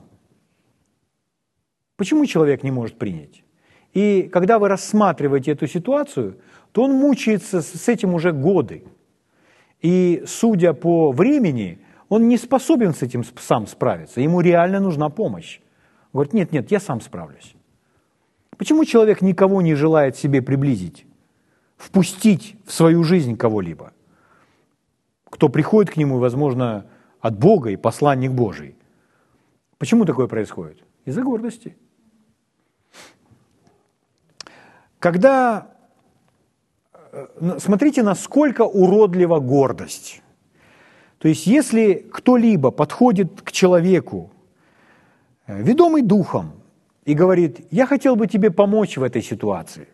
Почему человек не может принять? И когда вы рассматриваете эту ситуацию, то он мучается с этим уже годы. И судя по времени, он не способен с этим сам справиться. Ему реально нужна помощь. Говорит, нет, нет, я сам справлюсь. Почему человек никого не желает себе приблизить, впустить в свою жизнь кого-либо? Кто приходит к нему, возможно, от Бога и посланник Божий. Почему такое происходит? Из-за гордости. Когда смотрите, насколько уродлива гордость. То есть, если кто-либо подходит к человеку, э, ведомый духом, и говорит, я хотел бы тебе помочь в этой ситуации,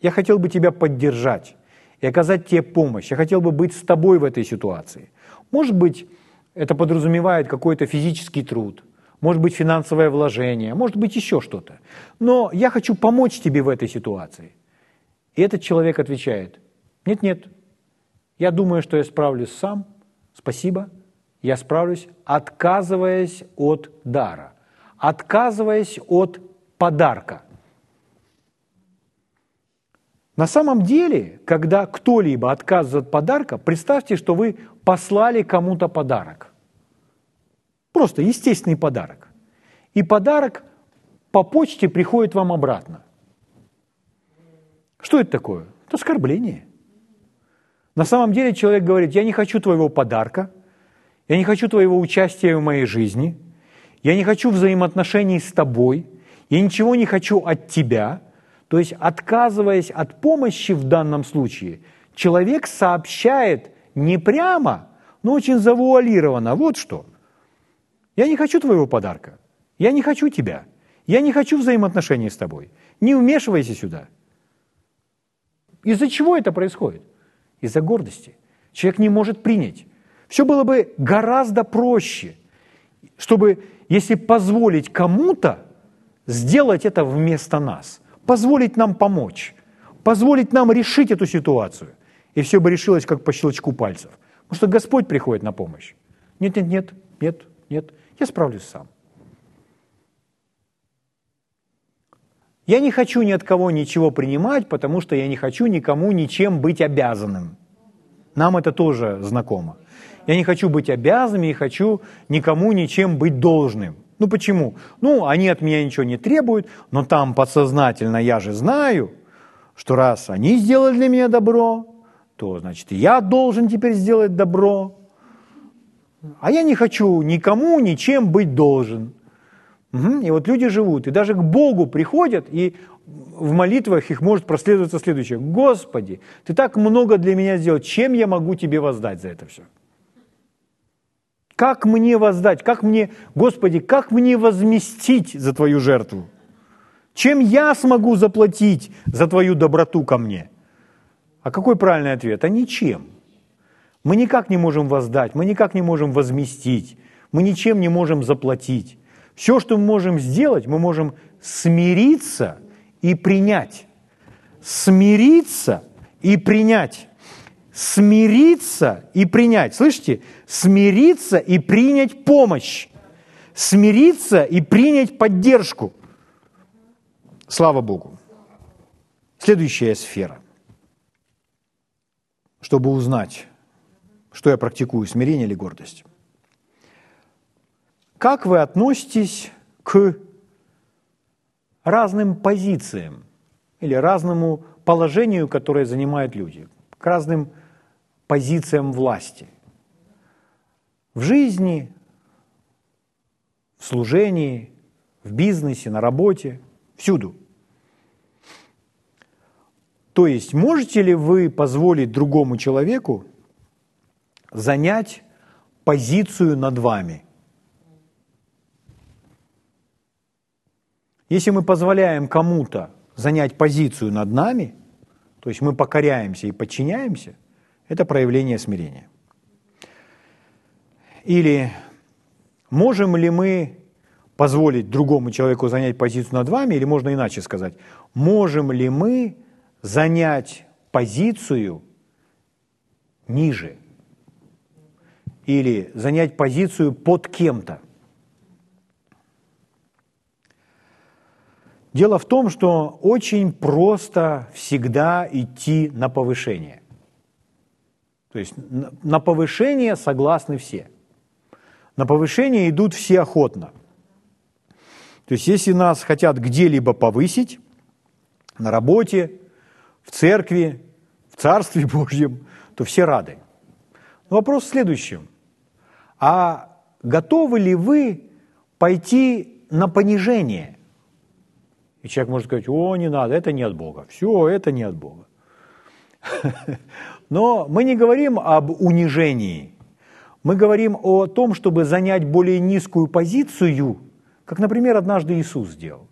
я хотел бы тебя поддержать и оказать тебе помощь, я хотел бы быть с тобой в этой ситуации. Может быть, это подразумевает какой-то физический труд, может быть, финансовое вложение, может быть, еще что-то. Но я хочу помочь тебе в этой ситуации. И этот человек отвечает, нет-нет, я думаю, что я справлюсь сам, спасибо, я справлюсь, отказываясь от дара отказываясь от подарка. На самом деле, когда кто-либо отказывает от подарка, представьте, что вы послали кому-то подарок. Просто естественный подарок. И подарок по почте приходит вам обратно. Что это такое? Это оскорбление. На самом деле человек говорит, я не хочу твоего подарка, я не хочу твоего участия в моей жизни, я не хочу взаимоотношений с тобой, я ничего не хочу от тебя. То есть, отказываясь от помощи в данном случае, человек сообщает не прямо, но очень завуалированно. Вот что. Я не хочу твоего подарка. Я не хочу тебя. Я не хочу взаимоотношений с тобой. Не вмешивайся сюда. Из-за чего это происходит? Из-за гордости. Человек не может принять. Все было бы гораздо проще, чтобы, если позволить кому-то сделать это вместо нас, позволить нам помочь, позволить нам решить эту ситуацию, и все бы решилось как по щелчку пальцев. Потому что Господь приходит на помощь. Нет, нет, нет, нет, нет, я справлюсь сам. Я не хочу ни от кого ничего принимать, потому что я не хочу никому ничем быть обязанным. Нам это тоже знакомо. Я не хочу быть обязанным, не хочу никому ничем быть должным. Ну почему? Ну, они от меня ничего не требуют, но там подсознательно я же знаю, что раз они сделали для меня добро, то значит и я должен теперь сделать добро. А я не хочу никому ничем быть должен. Угу. И вот люди живут, и даже к Богу приходят, и в молитвах их может проследоваться следующее. Господи, Ты так много для меня сделал, чем я могу Тебе воздать за это все? Как мне воздать? Как мне, Господи, как мне возместить за Твою жертву? Чем я смогу заплатить за Твою доброту ко мне? А какой правильный ответ? А ничем. Мы никак не можем воздать, мы никак не можем возместить, мы ничем не можем заплатить. Все, что мы можем сделать, мы можем смириться и принять. Смириться и принять. Смириться и принять. Слышите? Смириться и принять помощь. Смириться и принять поддержку. Слава Богу. Следующая сфера. Чтобы узнать, что я практикую, смирение или гордость. Как вы относитесь к разным позициям или разному положению, которое занимают люди, к разным позициям власти? В жизни, в служении, в бизнесе, на работе, всюду. То есть можете ли вы позволить другому человеку занять позицию над вами? Если мы позволяем кому-то занять позицию над нами, то есть мы покоряемся и подчиняемся, это проявление смирения. Или можем ли мы позволить другому человеку занять позицию над вами, или можно иначе сказать, можем ли мы занять позицию ниже или занять позицию под кем-то. Дело в том, что очень просто всегда идти на повышение. То есть на повышение согласны все. На повышение идут все охотно. То есть если нас хотят где-либо повысить, на работе, в церкви, в Царстве Божьем, то все рады. Но вопрос в следующем. А готовы ли вы пойти на понижение? И человек может сказать, о, не надо, это не от Бога. Все, это не от Бога. Но мы не говорим об унижении. Мы говорим о том, чтобы занять более низкую позицию, как, например, однажды Иисус сделал.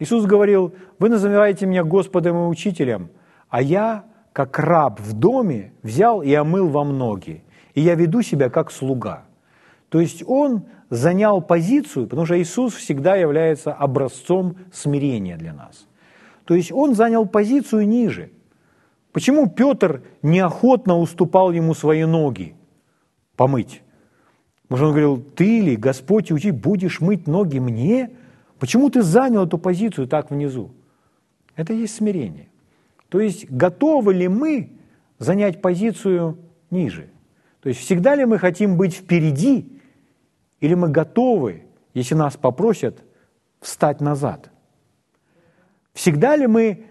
Иисус говорил, вы называете меня Господом и Учителем, а я, как раб в доме, взял и омыл вам ноги, и я веду себя как слуга. То есть он занял позицию, потому что Иисус всегда является образцом смирения для нас. То есть он занял позицию ниже. Почему Петр неохотно уступал ему свои ноги помыть? Что он говорил, ты ли, Господь, учи, будешь мыть ноги мне? Почему ты занял эту позицию так внизу? Это и есть смирение. То есть готовы ли мы занять позицию ниже? То есть всегда ли мы хотим быть впереди, или мы готовы, если нас попросят, встать назад? Всегда ли мы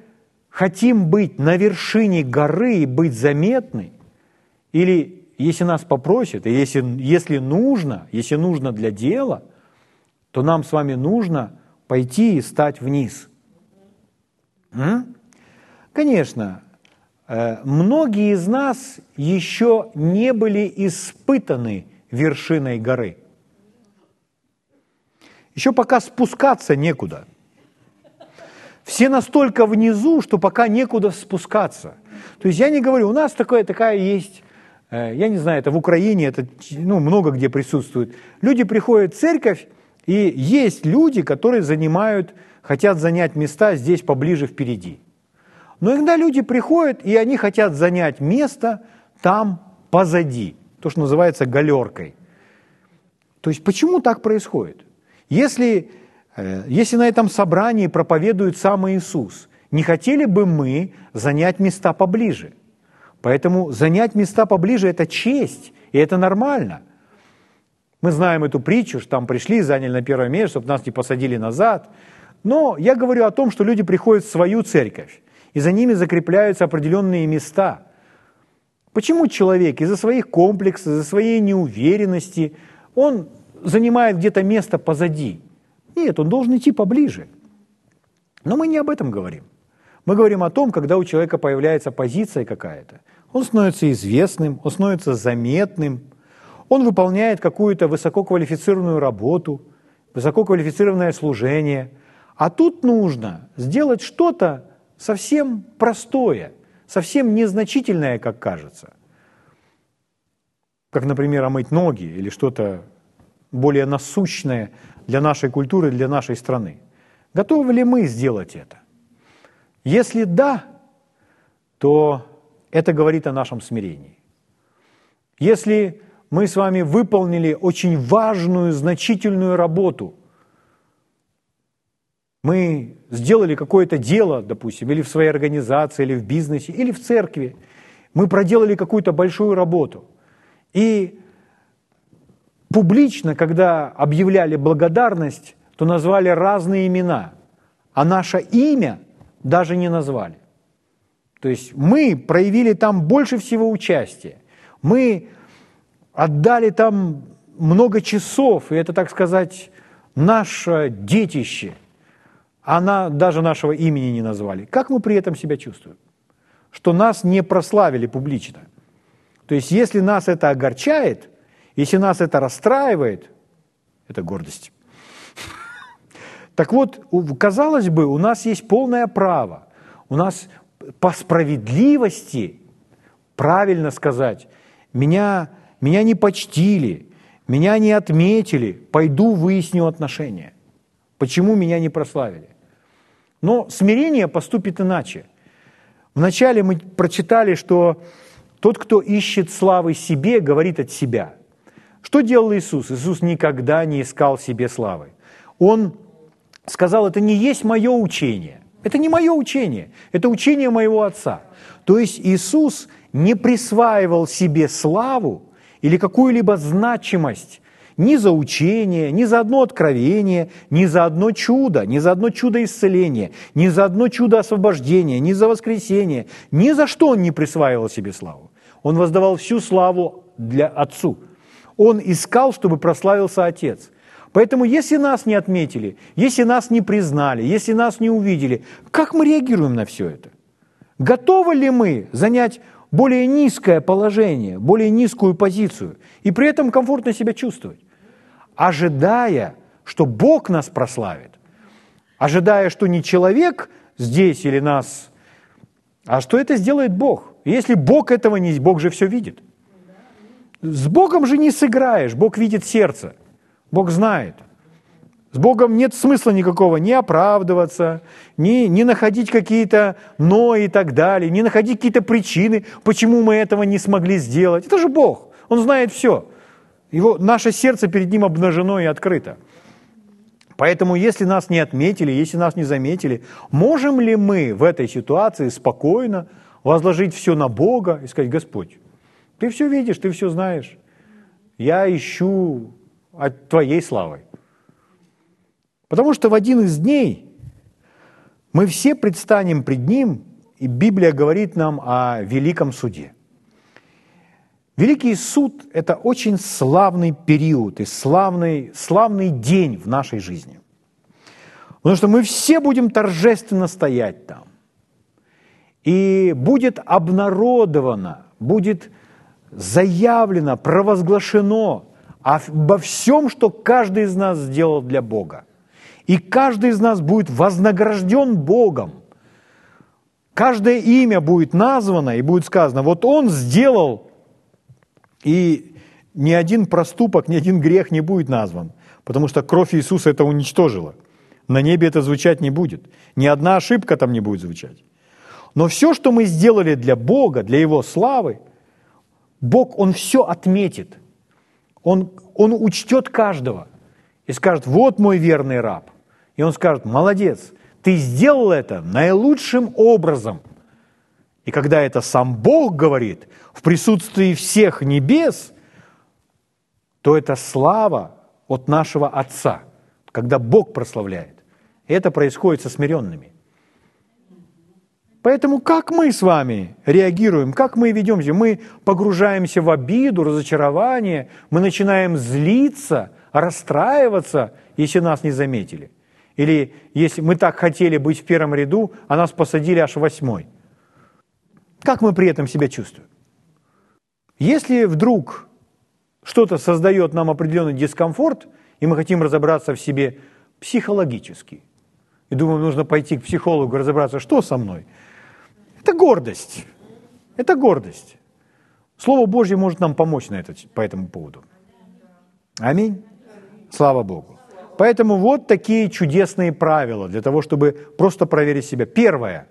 хотим быть на вершине горы и быть заметны? Или если нас попросят, и если, если нужно, если нужно для дела – то нам с вами нужно пойти и стать вниз. М? Конечно, э, многие из нас еще не были испытаны вершиной горы. Еще пока спускаться некуда. Все настолько внизу, что пока некуда спускаться. То есть я не говорю, у нас такое, такая есть, э, я не знаю, это в Украине, это ну, много где присутствует. Люди приходят в церковь, и есть люди, которые занимают, хотят занять места здесь поближе впереди. Но иногда люди приходят, и они хотят занять место там позади, то, что называется галеркой. То есть почему так происходит? Если, э, если на этом собрании проповедует сам Иисус, не хотели бы мы занять места поближе? Поэтому занять места поближе – это честь, и это нормально. Мы знаем эту притчу, что там пришли, заняли на первое место, чтобы нас не посадили назад. Но я говорю о том, что люди приходят в свою церковь, и за ними закрепляются определенные места. Почему человек из-за своих комплексов, из-за своей неуверенности, он занимает где-то место позади? Нет, он должен идти поближе. Но мы не об этом говорим. Мы говорим о том, когда у человека появляется позиция какая-то. Он становится известным, он становится заметным, он выполняет какую-то высококвалифицированную работу, высококвалифицированное служение. А тут нужно сделать что-то совсем простое, совсем незначительное, как кажется. Как, например, омыть ноги или что-то более насущное для нашей культуры, для нашей страны. Готовы ли мы сделать это? Если да, то это говорит о нашем смирении. Если мы с вами выполнили очень важную, значительную работу, мы сделали какое-то дело, допустим, или в своей организации, или в бизнесе, или в церкви, мы проделали какую-то большую работу. И публично, когда объявляли благодарность, то назвали разные имена, а наше имя даже не назвали. То есть мы проявили там больше всего участия. Мы отдали там много часов, и это, так сказать, наше детище. Она даже нашего имени не назвали. Как мы при этом себя чувствуем? Что нас не прославили публично. То есть если нас это огорчает, если нас это расстраивает, это гордость. Так вот, казалось бы, у нас есть полное право, у нас по справедливости, правильно сказать, меня, меня не почтили, меня не отметили, пойду выясню отношения. Почему меня не прославили? Но смирение поступит иначе. Вначале мы прочитали, что тот, кто ищет славы себе, говорит от себя. Что делал Иисус? Иисус никогда не искал себе славы. Он сказал, это не есть мое учение. Это не мое учение, это учение моего Отца. То есть Иисус не присваивал себе славу или какую-либо значимость ни за учение, ни за одно откровение, ни за одно чудо, ни за одно чудо исцеления, ни за одно чудо освобождения, ни за воскресение, ни за что он не присваивал себе славу. Он воздавал всю славу для Отцу. Он искал, чтобы прославился Отец. Поэтому если нас не отметили, если нас не признали, если нас не увидели, как мы реагируем на все это? Готовы ли мы занять более низкое положение, более низкую позицию и при этом комфортно себя чувствовать, ожидая, что Бог нас прославит, ожидая, что не человек здесь или нас, а что это сделает Бог. если Бог этого не... Бог же все видит. С Богом же не сыграешь, Бог видит сердце – Бог знает. С Богом нет смысла никакого не оправдываться, не, не находить какие-то «но» и так далее, не находить какие-то причины, почему мы этого не смогли сделать. Это же Бог, Он знает все. Его, наше сердце перед Ним обнажено и открыто. Поэтому, если нас не отметили, если нас не заметили, можем ли мы в этой ситуации спокойно возложить все на Бога и сказать, Господь, ты все видишь, ты все знаешь. Я ищу от Твоей славы. Потому что в один из дней мы все предстанем пред Ним, и Библия говорит нам о великом суде. Великий суд – это очень славный период и славный, славный день в нашей жизни. Потому что мы все будем торжественно стоять там. И будет обнародовано, будет заявлено, провозглашено обо всем, что каждый из нас сделал для Бога. И каждый из нас будет вознагражден Богом. Каждое имя будет названо и будет сказано, вот он сделал, и ни один проступок, ни один грех не будет назван, потому что кровь Иисуса это уничтожила. На небе это звучать не будет. Ни одна ошибка там не будет звучать. Но все, что мы сделали для Бога, для Его славы, Бог, Он все отметит. Он, он учтет каждого и скажет, вот мой верный раб. И он скажет, молодец, ты сделал это наилучшим образом. И когда это сам Бог говорит, в присутствии всех небес, то это слава от нашего Отца, когда Бог прославляет. И это происходит со смиренными. Поэтому как мы с вами реагируем, как мы ведемся? Мы погружаемся в обиду, разочарование, мы начинаем злиться, расстраиваться, если нас не заметили. Или если мы так хотели быть в первом ряду, а нас посадили аж восьмой. Как мы при этом себя чувствуем? Если вдруг что-то создает нам определенный дискомфорт, и мы хотим разобраться в себе психологически, и думаем, нужно пойти к психологу разобраться, что со мной – это гордость. Это гордость. Слово Божье может нам помочь на этот, по этому поводу. Аминь. Слава Богу. Поэтому вот такие чудесные правила для того, чтобы просто проверить себя. Первое.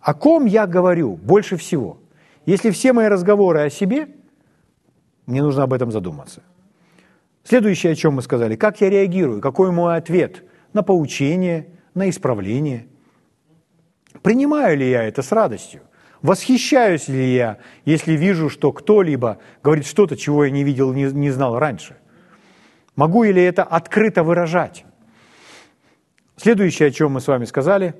О ком я говорю больше всего? Если все мои разговоры о себе, мне нужно об этом задуматься. Следующее, о чем мы сказали, как я реагирую, какой мой ответ на поучение, на исправление – Принимаю ли я это с радостью? Восхищаюсь ли я, если вижу, что кто-либо говорит что-то, чего я не видел, не, не знал раньше? Могу ли это открыто выражать? Следующее, о чем мы с вами сказали,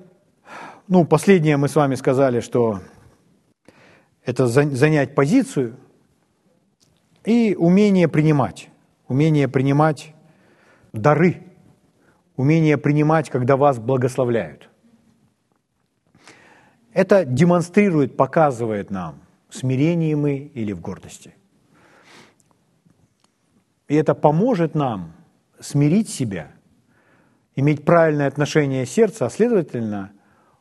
ну, последнее мы с вами сказали, что это занять позицию и умение принимать. Умение принимать дары, умение принимать, когда вас благословляют – это демонстрирует, показывает нам, смирение мы или в гордости. И это поможет нам смирить себя, иметь правильное отношение сердца, а следовательно,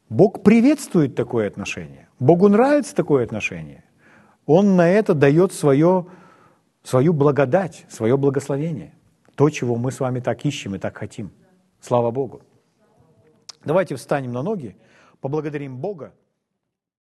Бог приветствует такое отношение. Богу нравится такое отношение. Он на это дает свое, свою благодать, свое благословение. То, чего мы с вами так ищем и так хотим. Слава Богу. Давайте встанем на ноги, поблагодарим Бога.